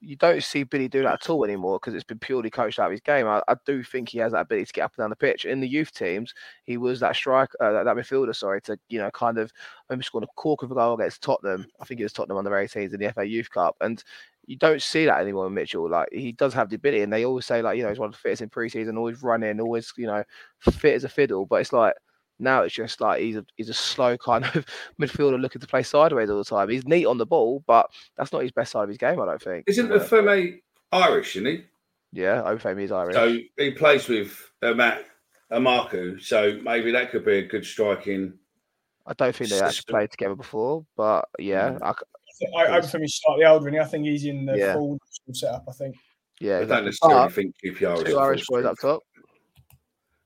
you don't see Billy do that at all anymore because it's been purely coached out of his game. I, I, do think he has that ability to get up and down the pitch. In the youth teams, he was that striker, uh, that, that, midfielder, sorry, to you know kind of maybe scored a cork of a goal against Tottenham. I think it was Tottenham under 18s in the FA Youth Cup, and you don't see that anymore in Mitchell. Like he does have the ability, and they always say like you know he's one of the fittest in preseason, always running, always you know fit as a fiddle. But it's like now it's just like he's a he's a slow kind of midfielder looking to play sideways all the time. He's neat on the ball, but that's not his best side of his game, I don't think. Isn't the Feme Irish, isn't he? Yeah, Obafemi is Irish. So he plays with uh, Matt Emakhu, so maybe that could be a good striking. I don't think they actually played together before, but yeah. Mm. I, I, I he's slightly older, and I think he's in the yeah. full setup. I think. Yeah, I don't necessarily but think QPR is two Irish boys up top.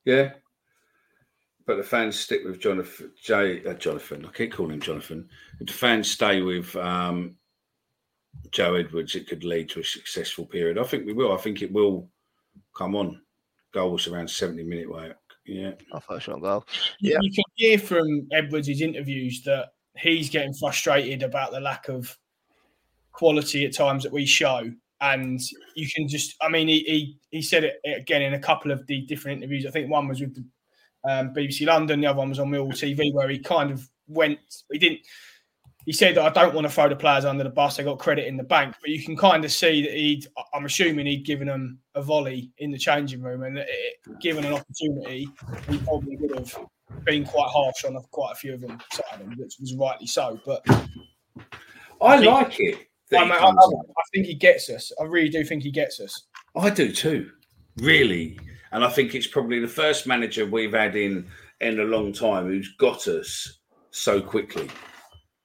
Yeah, but the fans stick with Jonathan. Jay, uh, Jonathan, I keep calling him Jonathan. If the fans stay with um, Joe Edwards, it could lead to a successful period. I think we will. I think it will come on. Goals around 70 minute work. Yeah. I thought shot goal. Yeah. You can hear from Edwards' interviews that he's getting frustrated about the lack of quality at times that we show. And you can just, I mean, he, he, he said it again in a couple of the different interviews. I think one was with the um, BBC London. The other one was on Mill TV, where he kind of went. He didn't. He said that I don't want to throw the players under the bus. They got credit in the bank, but you can kind of see that he'd. I'm assuming he'd given them a volley in the changing room, and it, given an opportunity, he probably would have been quite harsh on quite a few of them, which was rightly so. But I, I like it. I, I, I think he gets us. I really do think he gets us. I do too. Really, and I think it's probably the first manager we've had in in a long time who's got us so quickly.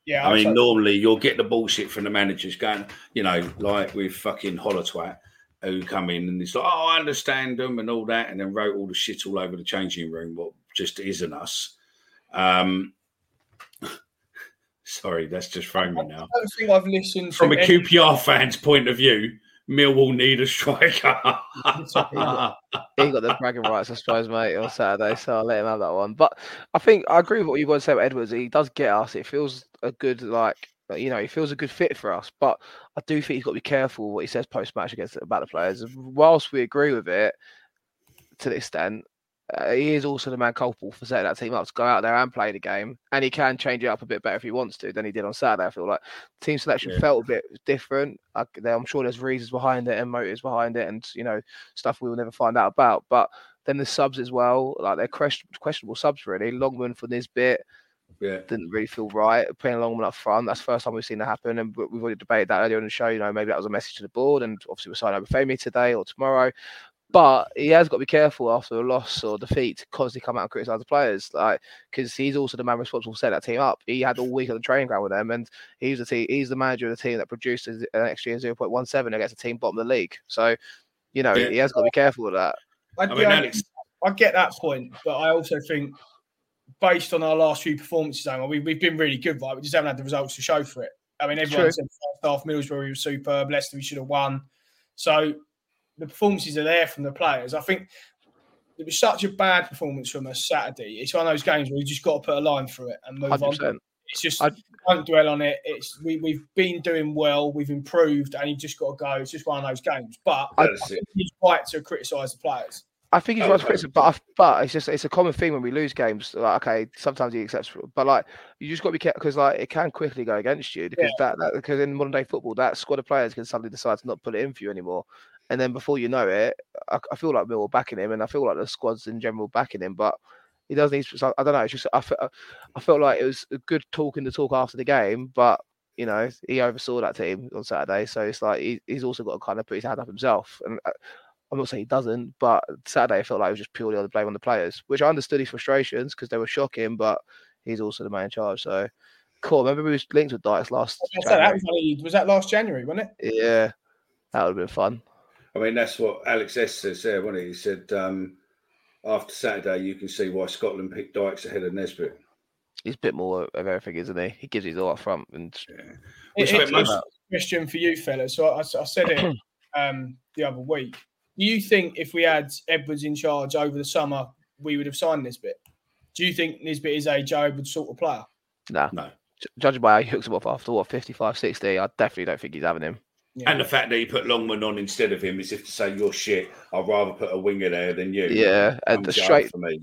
Yeah, I mean, so. normally you'll get the bullshit from the managers going, you know, like with fucking Holotwat who come in and it's like, oh, I understand them and all that, and then wrote all the shit all over the changing room. What just isn't us. Um, sorry, that's just thrown me now. I don't think I've listened from a QPR fan's point of view. Millwall need a striker. he got the bragging rights, I suppose, mate, on Saturday, so I'll let him have that one. But I think I agree with what you guys say about Edwards. He does get us. It feels a good, like, you know, he feels a good fit for us. But I do think he's got to be careful what he says post match against about the players. Whilst we agree with it to the extent, uh, he is also the man culpable for setting that team up to go out there and play the game, and he can change it up a bit better if he wants to than he did on Saturday. I feel like team selection yeah. felt a bit different. I, I'm sure there's reasons behind it and motives behind it, and you know stuff we will never find out about. But then the subs as well, like they're questionable subs really. Longman for this bit. Yeah. Didn't really feel right playing Longman up front. That's the first time we've seen that happen, and we've already debated that earlier in the show. You know, maybe that was a message to the board, and obviously we're signing Obafemi today or tomorrow But he has got to be careful after a loss or defeat because he come out and criticise the players, like because he's also the man responsible for setting that team up. He had all week on the training ground with them, and he's the team, he's the manager of the team that produced an extra zero point one seven against a team bottom of the league. So, you know, Yeah. he has got to be careful with that. I, I mean, yeah, Alex, I get that point, but I also think, based on our last few performances, Omer, we, we've been really good, right? We just haven't had the results to show for it. I mean, everyone True. said first half Middlesbrough was superb, Leicester we should have won. So the performances are there from the players. I think it was such a bad performance from us Saturday. It's one of those games where you just got to put a line through it and move Hundred on. It's just I- don't dwell on it. It's we we've been doing well, we've improved, and you just got to go. It's just one of those games. But I, That's think it. he's right to criticise the players. I think he's Oh, right to criticise, but I, but it's just it's a common thing when we lose games. Like, okay, sometimes he accepts, but like you just got to be careful because like it can quickly go against you because that, that because in modern day football, that squad of players can suddenly decide to not put it in for you anymore, and then before you know it, I, I feel like Millwall backing him, and I feel like the squads in general backing him, but. He doesn't need. So I don't know. It's just I felt I felt like it was a good talking to talk after the game, but you know he oversaw that team on Saturday, so it's like he, he's also got to kind of put his hand up himself. And uh, I'm not saying he doesn't, but Saturday I felt like it was just purely on the blame on the players, which I understood his frustrations because they were shocking, but he's also the man in charge. So cool. Remember we was linked with Dykes last. I that was, only, was that last January, wasn't it? Yeah, that would have been fun. I mean, that's what Alex S says there, wasn't he? He said um, after Saturday, you can see why Scotland picked Dykes ahead of Nisbet. He's a bit more of everything, isn't he? He gives his all up front, and We It- it's most- a question for you, fellas. So I, I said it um, the other week. Do you think if we had Edwards in charge over the summer, we would have signed Nisbet? Do you think Nisbet is a Joe Edwards sort of player? nah. No. J- Judging by how he hooks him off after what 55, 60, I definitely don't think he's having him. Yeah. And the fact that he put Longman on instead of him is if to say you're shit. I'd rather put a winger there than you. Yeah, and the straight for me.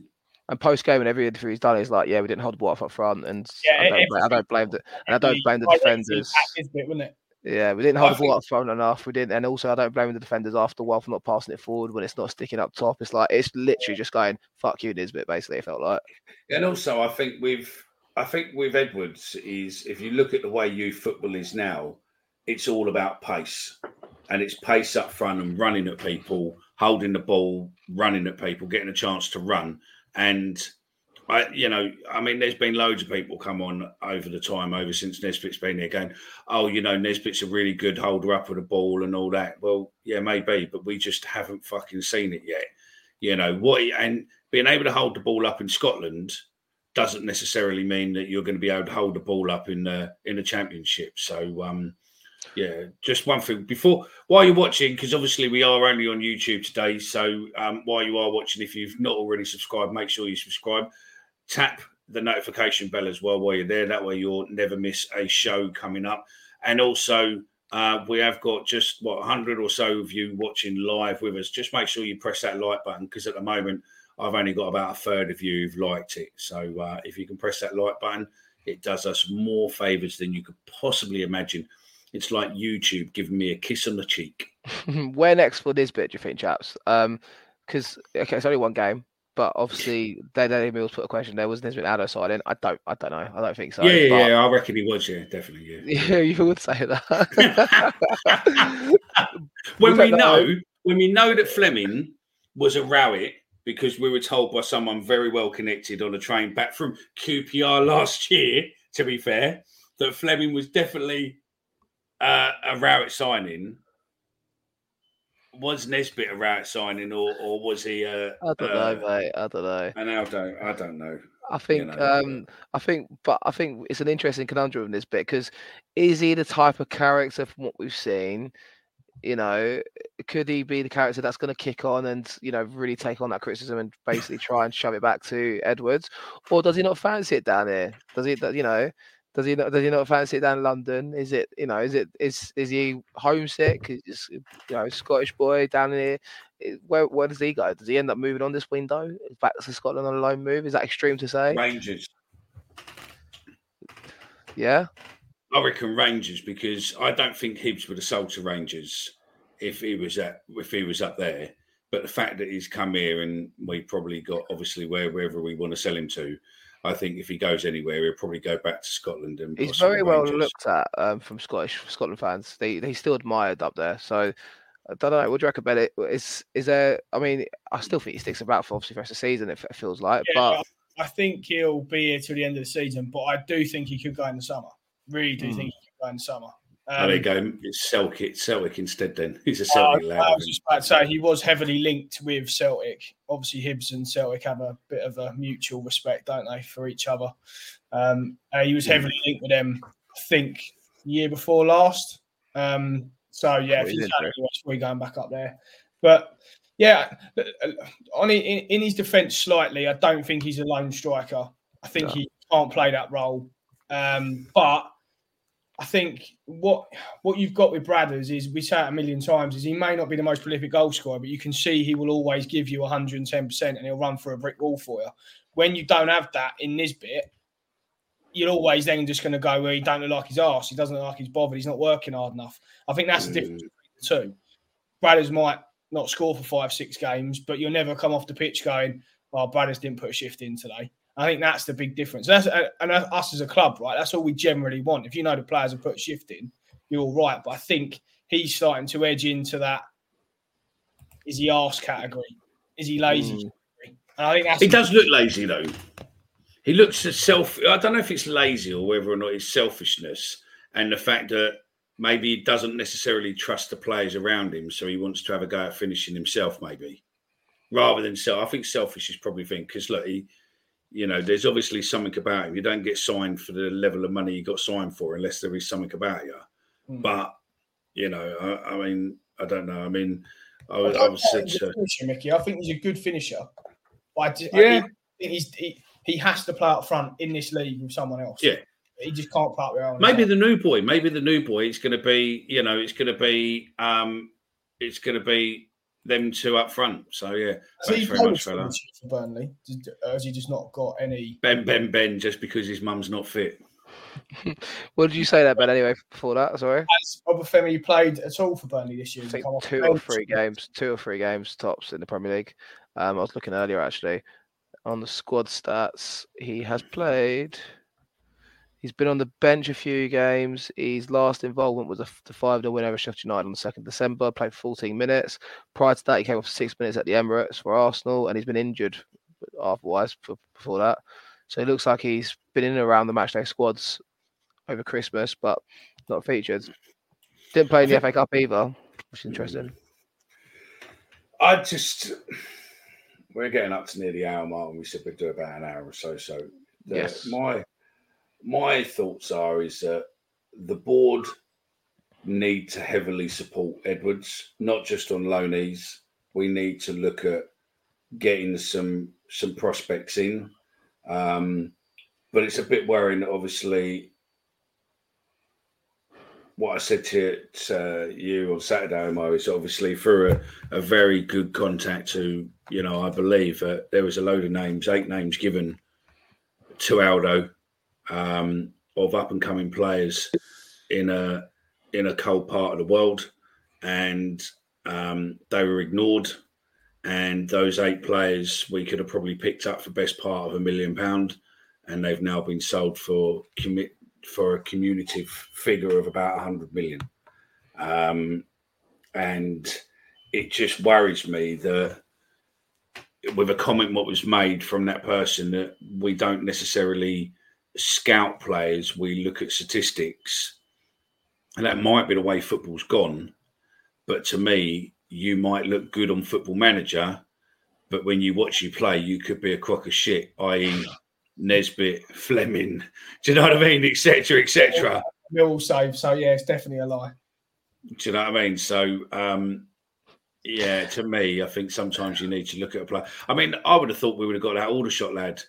and post game and every interview he's done, he's like, yeah, we didn't hold the ball up up front, and Yeah, I, don't, every- blame- I don't blame the and I don't blame the defenders. at Nisbet, wouldn't it? Yeah, we didn't hold I the ball think- up front enough. We didn't, and also I don't blame the defenders after a while for not passing it forward when it's not sticking up top. It's like it's literally just going fuck you, Nisbet. Basically, it felt like. And also, I think with I think with Edwards is if you look at the way youth football is now, it's all about pace, and it's pace up front and running at people, holding the ball, running at people, getting a chance to run. And I, you know, I mean, there's been loads of people come on over the time, over since Nisbet's been here, going, "Oh, you know, Nisbet's a really good holder up of the ball and all that." Well, yeah, maybe, but we just haven't fucking seen it yet. You know what? And being able to hold the ball up in Scotland doesn't necessarily mean that you're going to be able to hold the ball up in the in the championship. So um, yeah, just one thing before while you're watching, because obviously we are only on YouTube today. So um, while you are watching, if you've not already subscribed, make sure you subscribe. Tap the notification bell as well while you're there. That way you'll never miss a show coming up. And also, uh, we have got just what 100 or so of you watching live with us. Just make sure you press that like button because at the moment I've only got about a third of you who've liked it. So uh, if you can press that like button, it does us more favors than you could possibly imagine. It's like YouTube giving me a kiss on the cheek. Where next for Nisbet, do you think, chaps? Um, because okay, it's only one game, but obviously they Daily Mills put a question there. Was Nisbet Aldo signing? I don't, I don't know. I don't think so. yeah, yeah, but- yeah, I reckon he was. Yeah, definitely. Yeah. Yeah, you would say that. when We we know. know, when we know that Flemming was a Rowett because we were told by someone very well connected on a train back from QPR last year. To be fair, that Flemming was definitely uh, a Rowett signing. Was Nisbet a Rowett signing, or or was he a, I don't uh, know, mate. I don't know. an Aldo? I don't know. I think, know, um, I think, but I think it's an interesting conundrum in Nisbet because is he the type of character from what we've seen? You know, could he be the character that's going to kick on and you know really take on that criticism and basically try and shove it back to Edwards, or does he not fancy it down here? Does he, you know, does he not? Does he not fancy it down in London? Is it, you know, is it is is he homesick? Is you know Scottish boy down here? Eh, where where does he go? Does he end up moving on this window back to Scotland on a loan move? Is that extreme to say? Rangers. Yeah. I reckon Rangers because I don't think Hibs would have sold to Rangers if he was at if he was up there. But the fact that he's come here and we probably got obviously where wherever we want to sell him to, I think if he goes anywhere, he'll probably go back to Scotland and He's very well Rangers. looked at um, from Scottish Scotland fans. They they still admired up there. So I don't know. What do you reckon about it? Is is there? I mean, I still think he sticks about for obviously the rest of the season. It feels like, Yeah, but I think he'll be here till the end of the season, but I do think he could go in the summer. Really do Hmm. think he could go in the summer. Oh, there you Um, go. It's Celtic, Celtic instead. Then he's a Celtic I lad. was just about to say he was heavily linked with Celtic. Obviously, Hibs and Celtic have a bit of a mutual respect, don't they, for each other? Um, uh, he was heavily linked with them, I think, year before last. Um, so yeah, if Oh, he's he's done it, he's probably going back up there. But yeah, on in, in his defence, slightly, I don't think he's a lone striker. I think No. he can't play that role. Um, but I think what what you've got with Bradders is we say it a million times is he may not be the most prolific goal scorer, but you can see he will always give you 110 percent and he'll run for a brick wall for you. When you don't have that in Nisbet, you're always then just going to go where he don't look like his arse. He doesn't look like he's bothered. He's not working hard enough. I think that's the difference between the two. Bradders might not score for five, six games, but you'll never come off the pitch going, "Oh, Bradders didn't put a shift in today." I think that's the big difference. That's and us as a club, right? That's all we generally want. If you know the players have put a shift in, you're all right. But I think he's starting to edge into that. Is he arse category? Is he lazy? Mm. And I think that's He does look lazy though. He looks self. I don't know if it's lazy or whether or not it's selfishness and the fact that maybe he doesn't necessarily trust the players around him, so he wants to have a go at finishing himself, maybe rather than self. I think selfish is probably thing because look, he, you know, there's obviously something about him. You don't get signed for the level of money you got signed for unless there is something about you. Mm. But you know, I, I mean, I don't know. I mean, I, I was- I don't was think said a to. finisher, Micky. I think he's a good finisher. I, just, Yeah. I think he's, he, he has to play up front in this league with someone else. Yeah. He just can't play up there. Maybe the new boy. Maybe the new boy. It's going to be, you know, it's going to be, um, it's going to be them two up front. So yeah, So thanks very played much, fella. for Burnley. Has he just not got any? Ben, Ben, Ben, just because his mum's not fit. what did you say that, Ben? Anyway, before that, sorry. Has Obafemi played at all for Burnley this year? I think come two the or bench? three games, two or three games tops in the Premier League. Um, I was looking earlier actually on the squad stats. He has played. He's been on the bench a few games. His last involvement was a the five 0 win over Sheffield United on the second December. Played 14 minutes. Prior to that, he came off six minutes at the Emirates for Arsenal, and he's been injured otherwise before that. So it looks like he's been in and around the matchday squads over Christmas, but not featured. Didn't play in the FA Cup either, which is interesting. I just, we're getting up to near the hour mark, and we said we'd do about an hour or so. So the, Yes. my my thoughts are is that the board need to heavily support Edwards, not just on loanees. We need to look at getting some some prospects in. Um, but it's a bit worrying obviously what I said to, to you on Saturday, Mo, is obviously through a, a very good contact to, you know, I believe uh, there was a load of names, eight names given to Aldo um, of up and coming players in a in a cold part of the world, and um, they were ignored. And those eight players we could have probably picked up for best part of a million pound, and they've now been sold for commit for a cumulative figure of about 100 million. Um, and it just worries me that with a comment what was made from that person that we don't necessarily scout players, we look at statistics. And that might be the way football's gone. But to me, you might look good on football manager, but when you watch you play, you could be a crock of shit, i.e., Nisbet, Flemming, do you know what I mean, etc., etc. Mill save. So yeah, it's definitely a lie. Do you know what I mean? So, um, yeah, to me, I think sometimes you need to look at a player. I mean, I would have thought we would have got that Aldershot lad.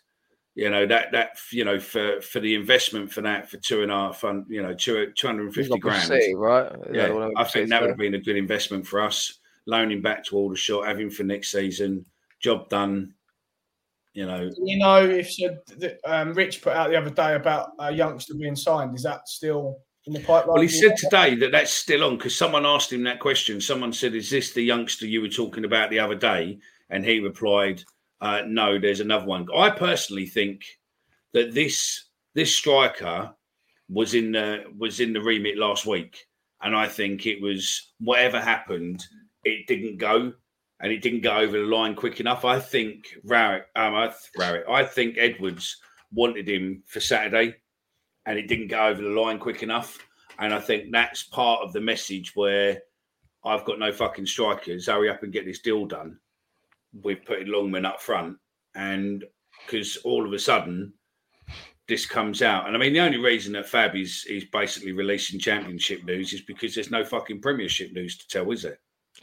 You know that that you know for for the investment for that for two and a half, fun, you know, two two hundred and He's fifty got grand. City, right? Is Yeah, I think that would have been a good investment for us. Loaning back to Aldershot, having for next season, job done. You know, You know, if so, um, Rich put out the other day about a youngster being signed, is that still in the pipeline? Well, he said today that that's still on because someone asked him that question. Someone said, "Is this the youngster you were talking about the other day?" And he replied, uh, "No, there's another one." I personally think that this this striker was in the was in the remit last week, and I think it was whatever happened. it didn't go, and it didn't go over the line quick enough. I think Rowett, um, I, Rowett, I think Edwards wanted him for Saturday, and it didn't go over the line quick enough. And I think that's part of the message where I've got no fucking strikers. Hurry up and get this deal done. We've put Longman up front, and because all of a sudden this comes out. And I mean, the only reason that Fab is is basically releasing championship news is because there's no fucking premiership news to tell, is it?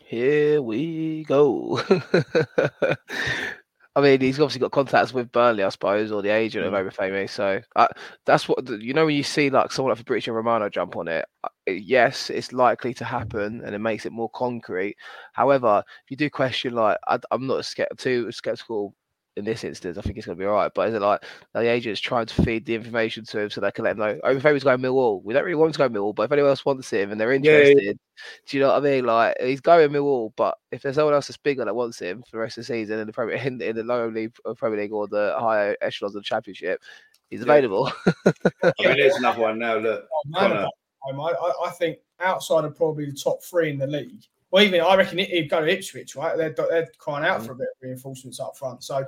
Here we go. I mean, he's obviously got contacts with Burnley, I suppose, or the agent Mm. of Obafemi. So uh, that's what you know when you see like someone like Fabrizio Romano jump on it. uh, Yes, it's likely to happen, and it makes it more concrete. However, if you do question, like I, am not too skeptical in this instance. I think it's going to be all right. But is it like the agent's trying to feed the information to him so they can let him know? Obafemi's going Millwall. We don't really want him to go Millwall, but if anyone else wants him and they're Yeah, yeah. interested, do you know what I mean? Like he's going Millwall, but if there's someone else that's bigger that wants him for the rest of the season in the Premier in, in the lower league, uh, Premier League or the higher echelons of the Championship, he's Yeah. available. I mean, there's another one now. Look, Oh, man, Connor. about him, I, I, I think outside of probably the top three in the league, well, even I reckon he'd go to Ipswich, right? They're, they're crying out for a bit of reinforcements up front. So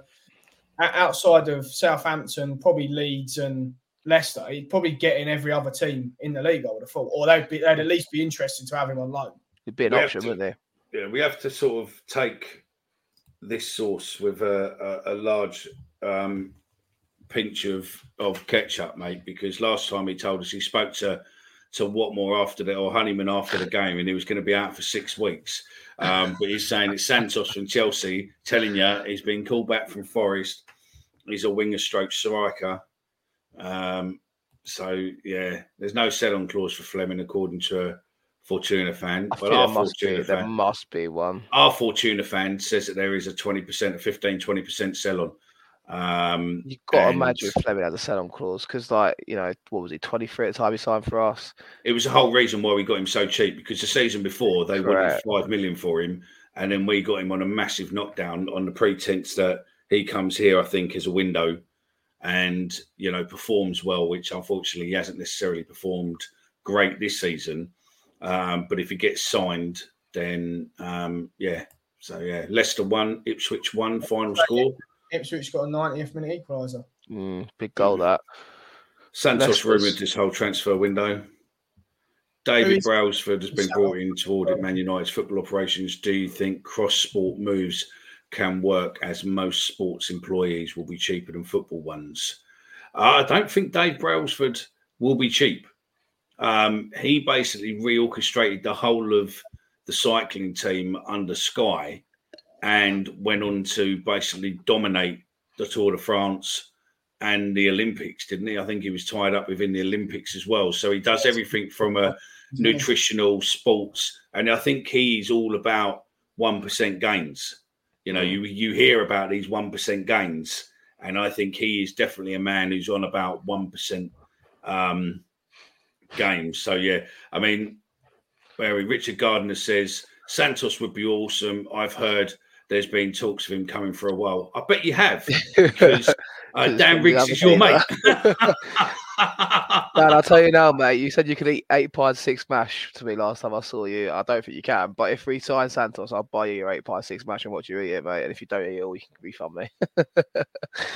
outside of Southampton, probably Leeds and Leicester, he'd probably get in every other team in the league, I would have thought. Or they'd, be, they'd at least be interested to have him on loan. It'd be an We option, to- wouldn't they? yeah, we have to sort of take this sauce with a, a, a large um, pinch of of ketchup, mate. Because last time he told us he spoke to to Watmore after the or Honeyman after the game, and he was going to be out for six weeks. Um, but he's saying it's Santos from Chelsea telling you he's been called back from Forest. He's a winger stroke striker. Um, so yeah, there's no sell-on clause for Flemming according to a Fortuna fan. I But our there must be. Fortuna There fan, must be one. our Fortuna fan says that there is a 20%, a 15, 20% sell on. Um, You've got to and imagine if Flemming had a sell-on clause because, like, you know, what was he, 23 at the time he signed for us? it was the whole reason why we got him so cheap because the season before they Correct. wanted five million for him, and then we got him on a massive knockdown on the pretense that he comes here, I think, as a window and you know performs well, which unfortunately he hasn't necessarily performed great this season. Um, but if he gets signed, then um, yeah. So yeah, Leicester one, Ipswich one, final score. Ipswich got a 90th minute equaliser. Mm, big goal that. Santos Leicester's- rumoured this whole transfer window. David is- Brailsford has been brought in to audit Man United's football operations. Do you think cross-sport moves can work as most sports employees will be cheaper than football ones? Uh, I don't think Dave Brailsford will be cheap. Um, he basically reorchestrated the whole of the cycling team under Sky and went on to basically dominate the Tour de France and the Olympics, didn't he? I think he was tied up within the Olympics as well. So he does everything from a nutritional sports, and I think he's all about one percent gains. You know, you you hear about these one percent gains, and I think he is definitely a man who's on about one percent um, games. So yeah, I mean, where Richard Gardner says Santos would be awesome. I've heard there's been talks of him coming for a while. I bet you have because uh, Dan Riggs is your mate. Dan, I'll tell you now, mate. You said you could eat eight pies six mash to me last time I saw you. I don't think you can, but if we sign Santos, I'll buy you your eight pie six mash and watch you eat it, mate. And if you don't eat it all, you can refund me.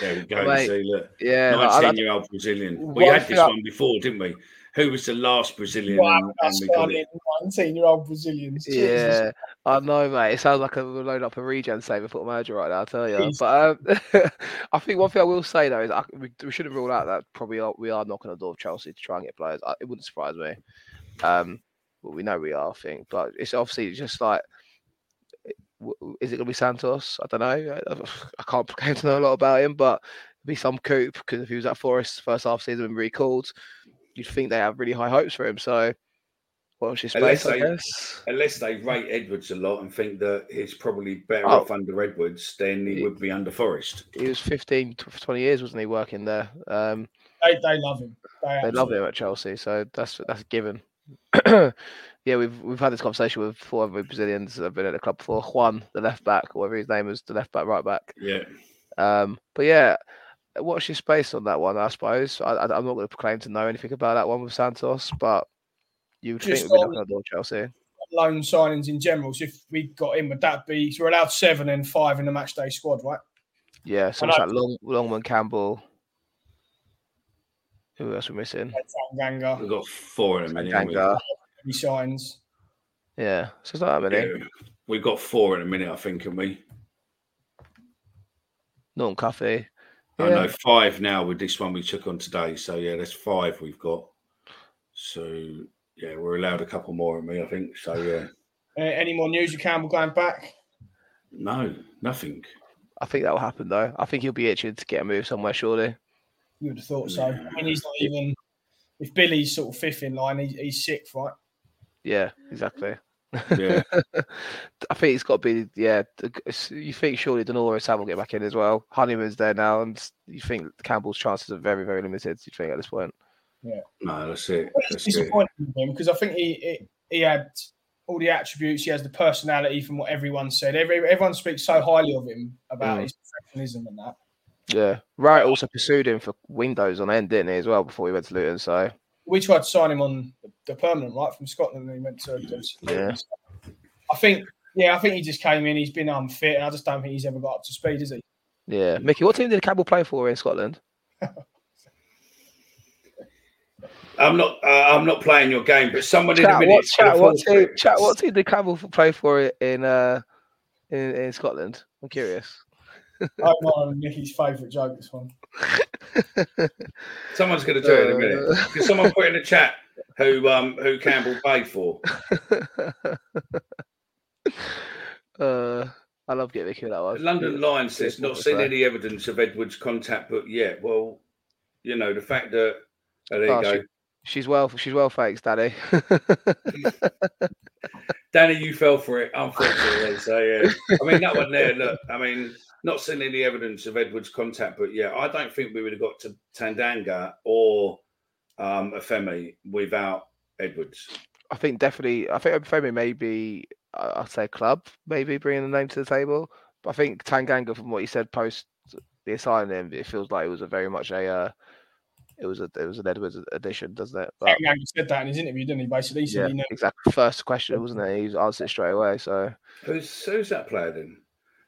There we go. Mate, See, look, yeah, like, I- I- nineteen-year-old Brazilian. We had this I- one before, didn't we? Who was the last Brazilian? Wow, and, and we got it. 19 year old Brazilians. Jesus. Yeah, I know, mate. It sounds like a we're loading up a regen saver football manager right now. I tell you, Jeez. but um, I think one thing I will say though is I, we, we shouldn't rule out that probably are, we are knocking on the door of Chelsea to try and get players. I, it wouldn't surprise me. Um, well, we know we are, I think, but it's obviously just like, it- w- w- is it going to be Santos? I don't know. I, I can't claim to know a lot about him, but it'd be some coup because if he was at Forest first half season and recalled, you'd think they have really high hopes for him. So, watch his Unless space, I they- guess. Unless they rate Edwards a lot and think that he's probably better Oh. off under Edwards than he He- would be under Forest. he was 15 tw- 20 years wasn't he working there um They, they love him. They, they love him at chelsea so that's that's a given yeah we've we've had this conversation with four other brazilians that have been at the club before juan the left back whatever his name is the left back right back Yeah. um but yeah what's your space on that one i suppose I, I, i'm not going to claim to know anything about that one with santos but you would think Just we'd be knocking the door of chelsea loan signings in general. So if we got in, would that be? So we're allowed seven and five in the match day squad, right? Yeah, so I it's know- like Long, Longman Campbell. Who else are we missing? Ganga, We've got four in a minute. haven't we? Ganga. he signs. Yeah, so it's not that many. Yeah. We've got four in a minute, I think, can we? Norton Cuffy. I know five now with this one we took on today. So yeah, that's five we've got. So yeah, we're allowed a couple more in me, I think. So yeah. Uh, any more news of Campbell going back? No, nothing. I think that will happen though. I think he'll be itching to get a move somewhere, surely. You would have thought so. I mean, he's not even. If Billy's sort of fifth in line, he, he's sixth, right? Yeah, exactly. Yeah. I think it's got to be yeah. You think surely De Norre Sam will get back in as well. Honeyman's there now, and you think Campbell's chances are very very limited. You think at this point? Yeah, no, that's it. It's That's it. disappointing with him because I think he, he he had all the attributes. He has the personality from what everyone said. Every, everyone speaks so highly of him about Mm. his professionalism and that. Yeah, Rowett also pursued him for windows on end, didn't he, as well before he went to Luton? So We tried to sign him on the permanent right from Scotland, and he went to. Yeah. I think. Yeah, I think he just came in. He's been unfit, and I just don't think he's ever got up to speed, is he? yeah, Micky, what team did Campbell play for in Scotland? I'm not. Uh, I'm not playing your game, but someone in a minute. what, is gonna chat, what, team, chat, what team did Campbell play for in uh in, in Scotland? I'm curious. Oh, no, Micky's favourite joke. This one. Someone's going to do it in a minute. Uh, Can someone put in the chat who um who Campbell played for? uh, I love getting with that one. London Lions says not seen any evidence of Edwards' contact book yet. Well, you know the fact that oh, there you Oh, go, She's well. She's well, thanks, Daddy. Danny. You fell for it, unfortunately. so yeah, I mean that one there. Look, I mean, not seen any evidence of Edwards' contact, but yeah, I don't think we would have got to Tanganga or um Afemi without Edwards. I think definitely. I think Femi maybe. I'd say club maybe bringing the name to the table. But I think Tanganga, from what he said post the signing, it feels like it was a very much a. Uh, it was a it was an Edwards addition, doesn't it? But, Yang said that in his interview, didn't he? Basically, he said yeah, he knew. exactly. First question, wasn't it? He answered it straight away. So Who's who's that player then?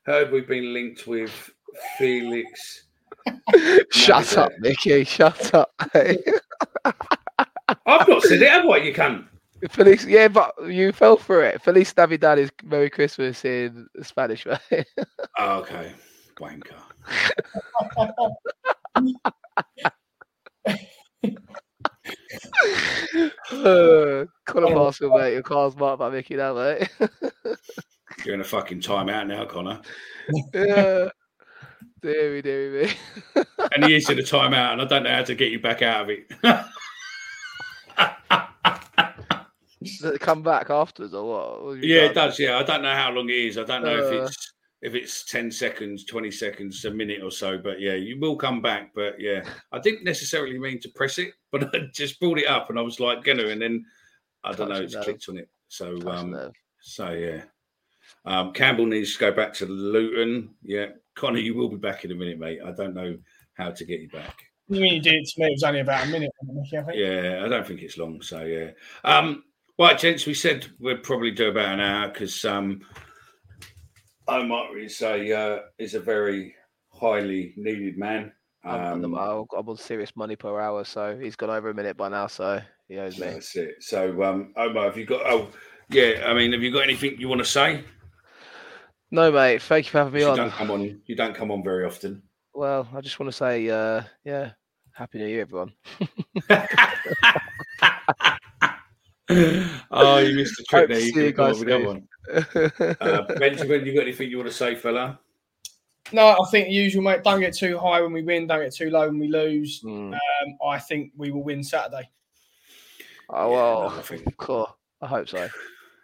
Heard we've been linked with Felix. shut up, Micky. Shut up. I've not said it, have I? You can. Feliz, yeah, but you fell for it. Feliz Navidad is Merry Christmas in Spanish, right? Oh, okay, wanker. uh, Connor Parcel, mate. Your car's marked by Micky now, mate. You're in a fucking timeout now, Connor. yeah. Deary, deary me. And he is in a timeout, and I don't know how to get you back out of it. Does it come back afterwards or what? What yeah, it does. Yeah, I don't know how long it is. I don't know if Uh. it's if it's ten seconds, twenty seconds, a minute or so. But yeah, you will come back. But yeah, I didn't necessarily mean to press it, but I just brought it up, and I was like, gonna, and then I don't know, it's clicked on it. So Touch um, so yeah. Um, Campbell needs to go back to Luton. Yeah, Connor, you will be back in a minute, mate. I don't know how to get you back. You mean you did it to me? It was only about a minute. wasn't it, Micky, I think. Yeah, I don't think it's long. So yeah. Um, right, gents, we said we'd probably do about an hour because um, Omer is a uh, is a very highly needed man. I'm, Um, I'm, I'm on serious money per hour, so he's gone over a minute by now, so he owes me. that's it. So um, Omer, have you got? Oh, yeah. I mean, have you got anything you want to say? No, mate. Thank you for having me You on. don't come on. You don't come on very often. Well, I just want to say, uh, yeah, happy New Year, everyone. oh, you missed the trick there. You see you could come up guys with the other soon. one. Uh, Benjamin, you got anything you want to say, fella? No, I think usual, mate. Don't get too high when we win. Don't get too low when we lose. Mm. Um, I think we will win Saturday. Oh Yeah, well, no, I think- cool. I hope so.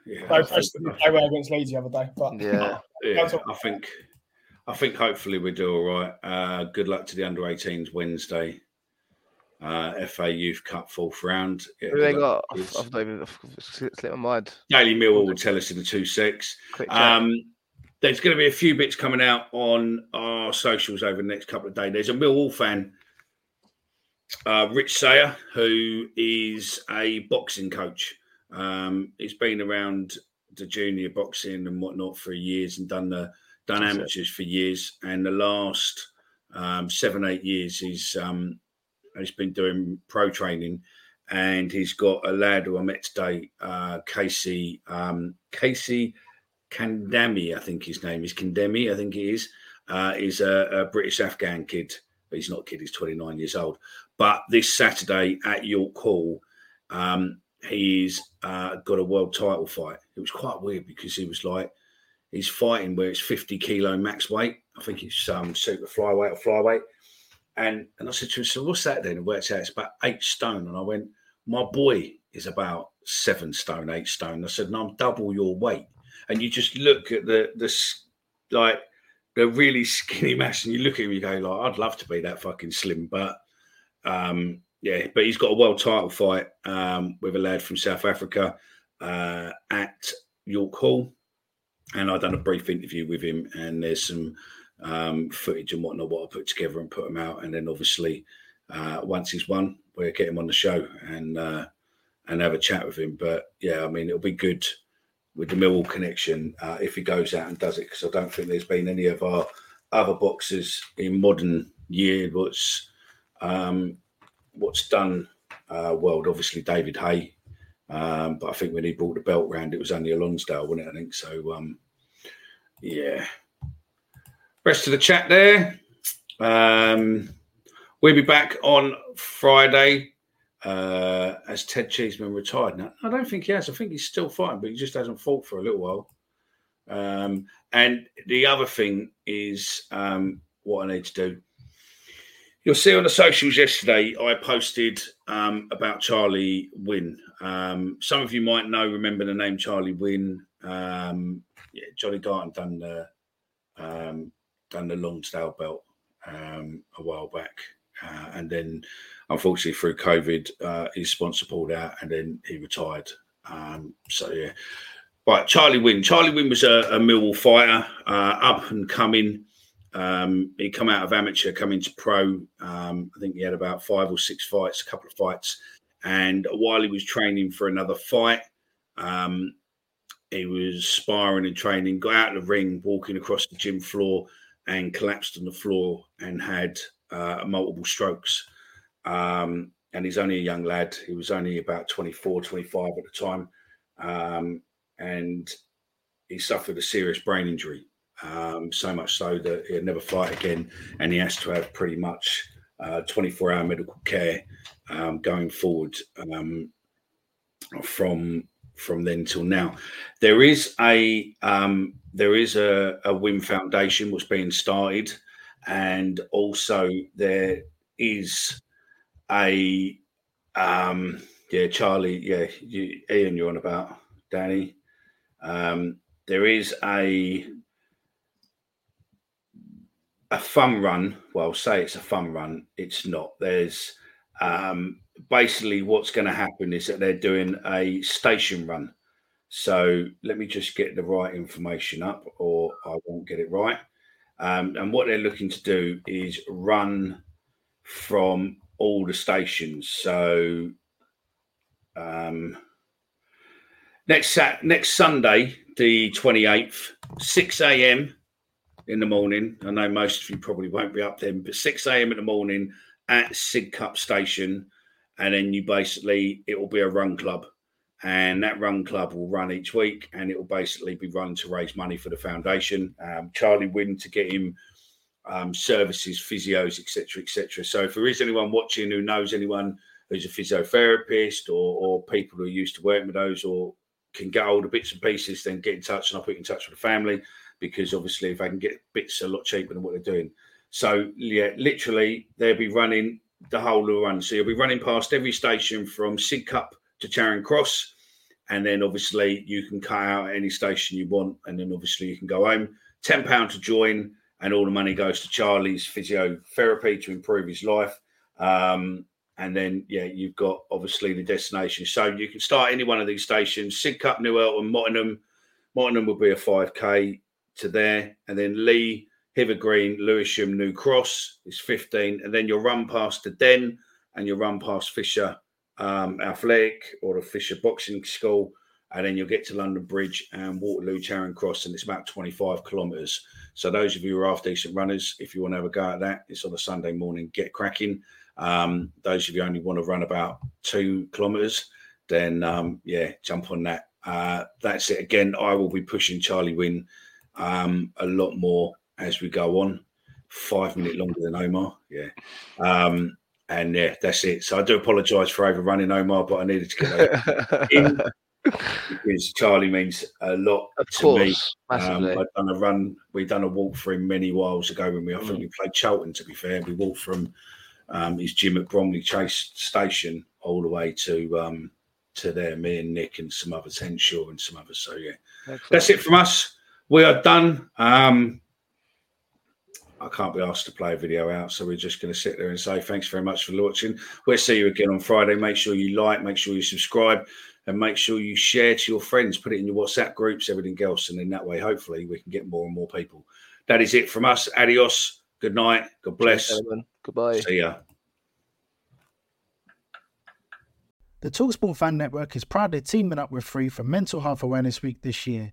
Yeah, No I Preston hope- play well against Leeds the other day, but Yeah, Yeah, I think I think hopefully we do all right. Uh, good luck to the under 18s Wednesday. Uh, FA Youth Cup fourth round. Yeah, who they got? I've. I've not even I've slipped my mind. Daily Mill will tell us in the two six. Um, there's going to be a few bits coming out on our socials over the next couple of days. There's a Millwall fan, uh, Rich Sayer, who is a boxing coach. Um, he's been around the junior boxing and whatnot for years and done the done That's it. amateurs for years. And the last um, seven eight years, he's um, he's been doing pro training. And he's got a lad who I met today, uh, Casey um, Casey Kandami, I think his name is Kandemi, I think he is. Uh, he's a, a British Afghan kid, but he's not a kid, he's 29 years old. But this Saturday at York Hall, um, he's uh, got a world title fight. It was quite weird because he was like, he's fighting where it's 50 kilo max weight. I think it's um, super flyweight or flyweight. And and I said to him, so what's that then? It works out it's about eight stone. And I went, my boy is about seven stone, eight stone. I said, no, I'm double your weight. And you just look at the the like the really skinny mass, and you look at him, you go like, I'd love to be that fucking slim, but um, yeah, but he's got a world title fight um, with a lad from South Africa uh, at York Hall, and I've done a brief interview with him, and there's some um, footage and whatnot what I put together and put them out, and then obviously uh, once he's won, we'll get him on the show and uh, and have a chat with him. But yeah, I mean, it'll be good with the Millwall connection uh, if he goes out and does it because I don't think there's been any of our other boxers in modern year what's um, what's done uh. Obviously, David Haye, um, but I think when he brought the belt round, it was only a Lonsdale, wasn't it? I think so. Um, yeah. Rest of the chat there. Um, we'll be back on Friday uh, as Ted Cheeseman retired. Now, I don't think he has. I think he's still fighting, but he just hasn't fought for a little while. Um, and the other thing is um, what I need to do. You'll see on the socials yesterday, I posted um, about Charlie Wynn. Um, some of you might know, remember the name Charlie Wynn. Um, yeah, Johnny Garton done the um, done the Lonsdale belt um, a while back, uh, and then unfortunately through COVID, uh, his sponsor pulled out, and then he retired. Um, so yeah, right. Charlie Wynn. Charlie Wynn was a, a Millwall fighter, uh, up and coming. Um, he come out of amateur, come into pro. Um, I think he had about five or six fights, a couple of fights, and while he was training for another fight, um, he was sparring and training. Got out of the ring, walking across the gym floor, and collapsed on the floor and had uh, multiple strokes. Um, and he's only a young lad. He was only about 24, 25 at the time. Um, and he suffered a serious brain injury, um, so much so that he'll never fight again. And he has to have pretty much 24 hour medical care um, going forward um, from from then till now. There is a um, there is a, a Wynn Foundation was being started, and also there is a um, yeah Charlie yeah you, Ian you're on about Danny. Um, there is a a fun run. Well, say it's a fun run. It's not. There's um, basically what's going to happen is that they're doing a station run. So let me just get the right information up, or I won't get it right. Um, and what they're looking to do is run from all the stations. So um, next next Sunday, the twenty eighth, six a.m. in the morning. I know most of you probably won't be up then, but six a.m. in the morning at Sidcup Station, and then you basically it will be a run club, and that run club will run each week, and it will basically be run to raise money for the foundation. Um, Charlie Wynn to get him um, services, physios, etc., etc. So if there is anyone watching who knows anyone who's a physiotherapist or, or people who are used to working with those or can get hold of bits and pieces, then get in touch and I'll put you in touch with the family because obviously if I can get bits a lot cheaper than what they're doing. So yeah, literally they'll be running the whole of the run. So you'll be running past every station from Sidcup to Charing Cross. And then obviously you can cut out any station you want. And then obviously you can go home. £10 to join. And all the money goes to Charlie's physiotherapy to improve his life. Um, and then, yeah, you've got obviously the destination. So you can start any one of these stations Sidcup, New Eltham, Mottingham. Mottingham will be a 5K to there. And then Lee, Hither Green, Lewisham, New Cross is 15. And then you'll run past the Den and you'll run past Fisher um, Athletic or the Fisher Boxing School, and then you'll get to London Bridge and Waterloo Charing Cross, and it's about 25 kilometres. So those of you who are half decent runners, if you want to have a go at that, it's on a Sunday morning. Get cracking. Um, those of you only want to run about two kilometres, then um, yeah, jump on that. Uh, that's it. Again, I will be pushing Charlie Wynn um, a lot more as we go on. Five minute longer than Omer, yeah. Um, and yeah, that's it. So I do apologise for overrunning Omer, but I needed to get in because Charlie means a lot Of to course, me. Um. I've done a run. We've done a walk for him many whiles ago when we. I Mm. think we played Cheltenham. To be fair, we walked from um, his gym at Bromley Chase Station all the way to um, to there. Me and Nick and some others, Henshaw and some others. So yeah, that's it from us. We are done. Um, I can't be asked to play a video out, so we're just going to sit there and say thanks very much for watching. We'll see you again on Friday. Make sure you like, make sure you subscribe, and make sure you share to your friends. Put it in your WhatsApp groups, everything else, and in that way, hopefully, we can get more and more people. That is it from us. Adios. Good night. God bless. gentlemen. Goodbye. See ya. The Talksport Fan Network is proudly teaming up with Free for Mental Health Awareness Week this year.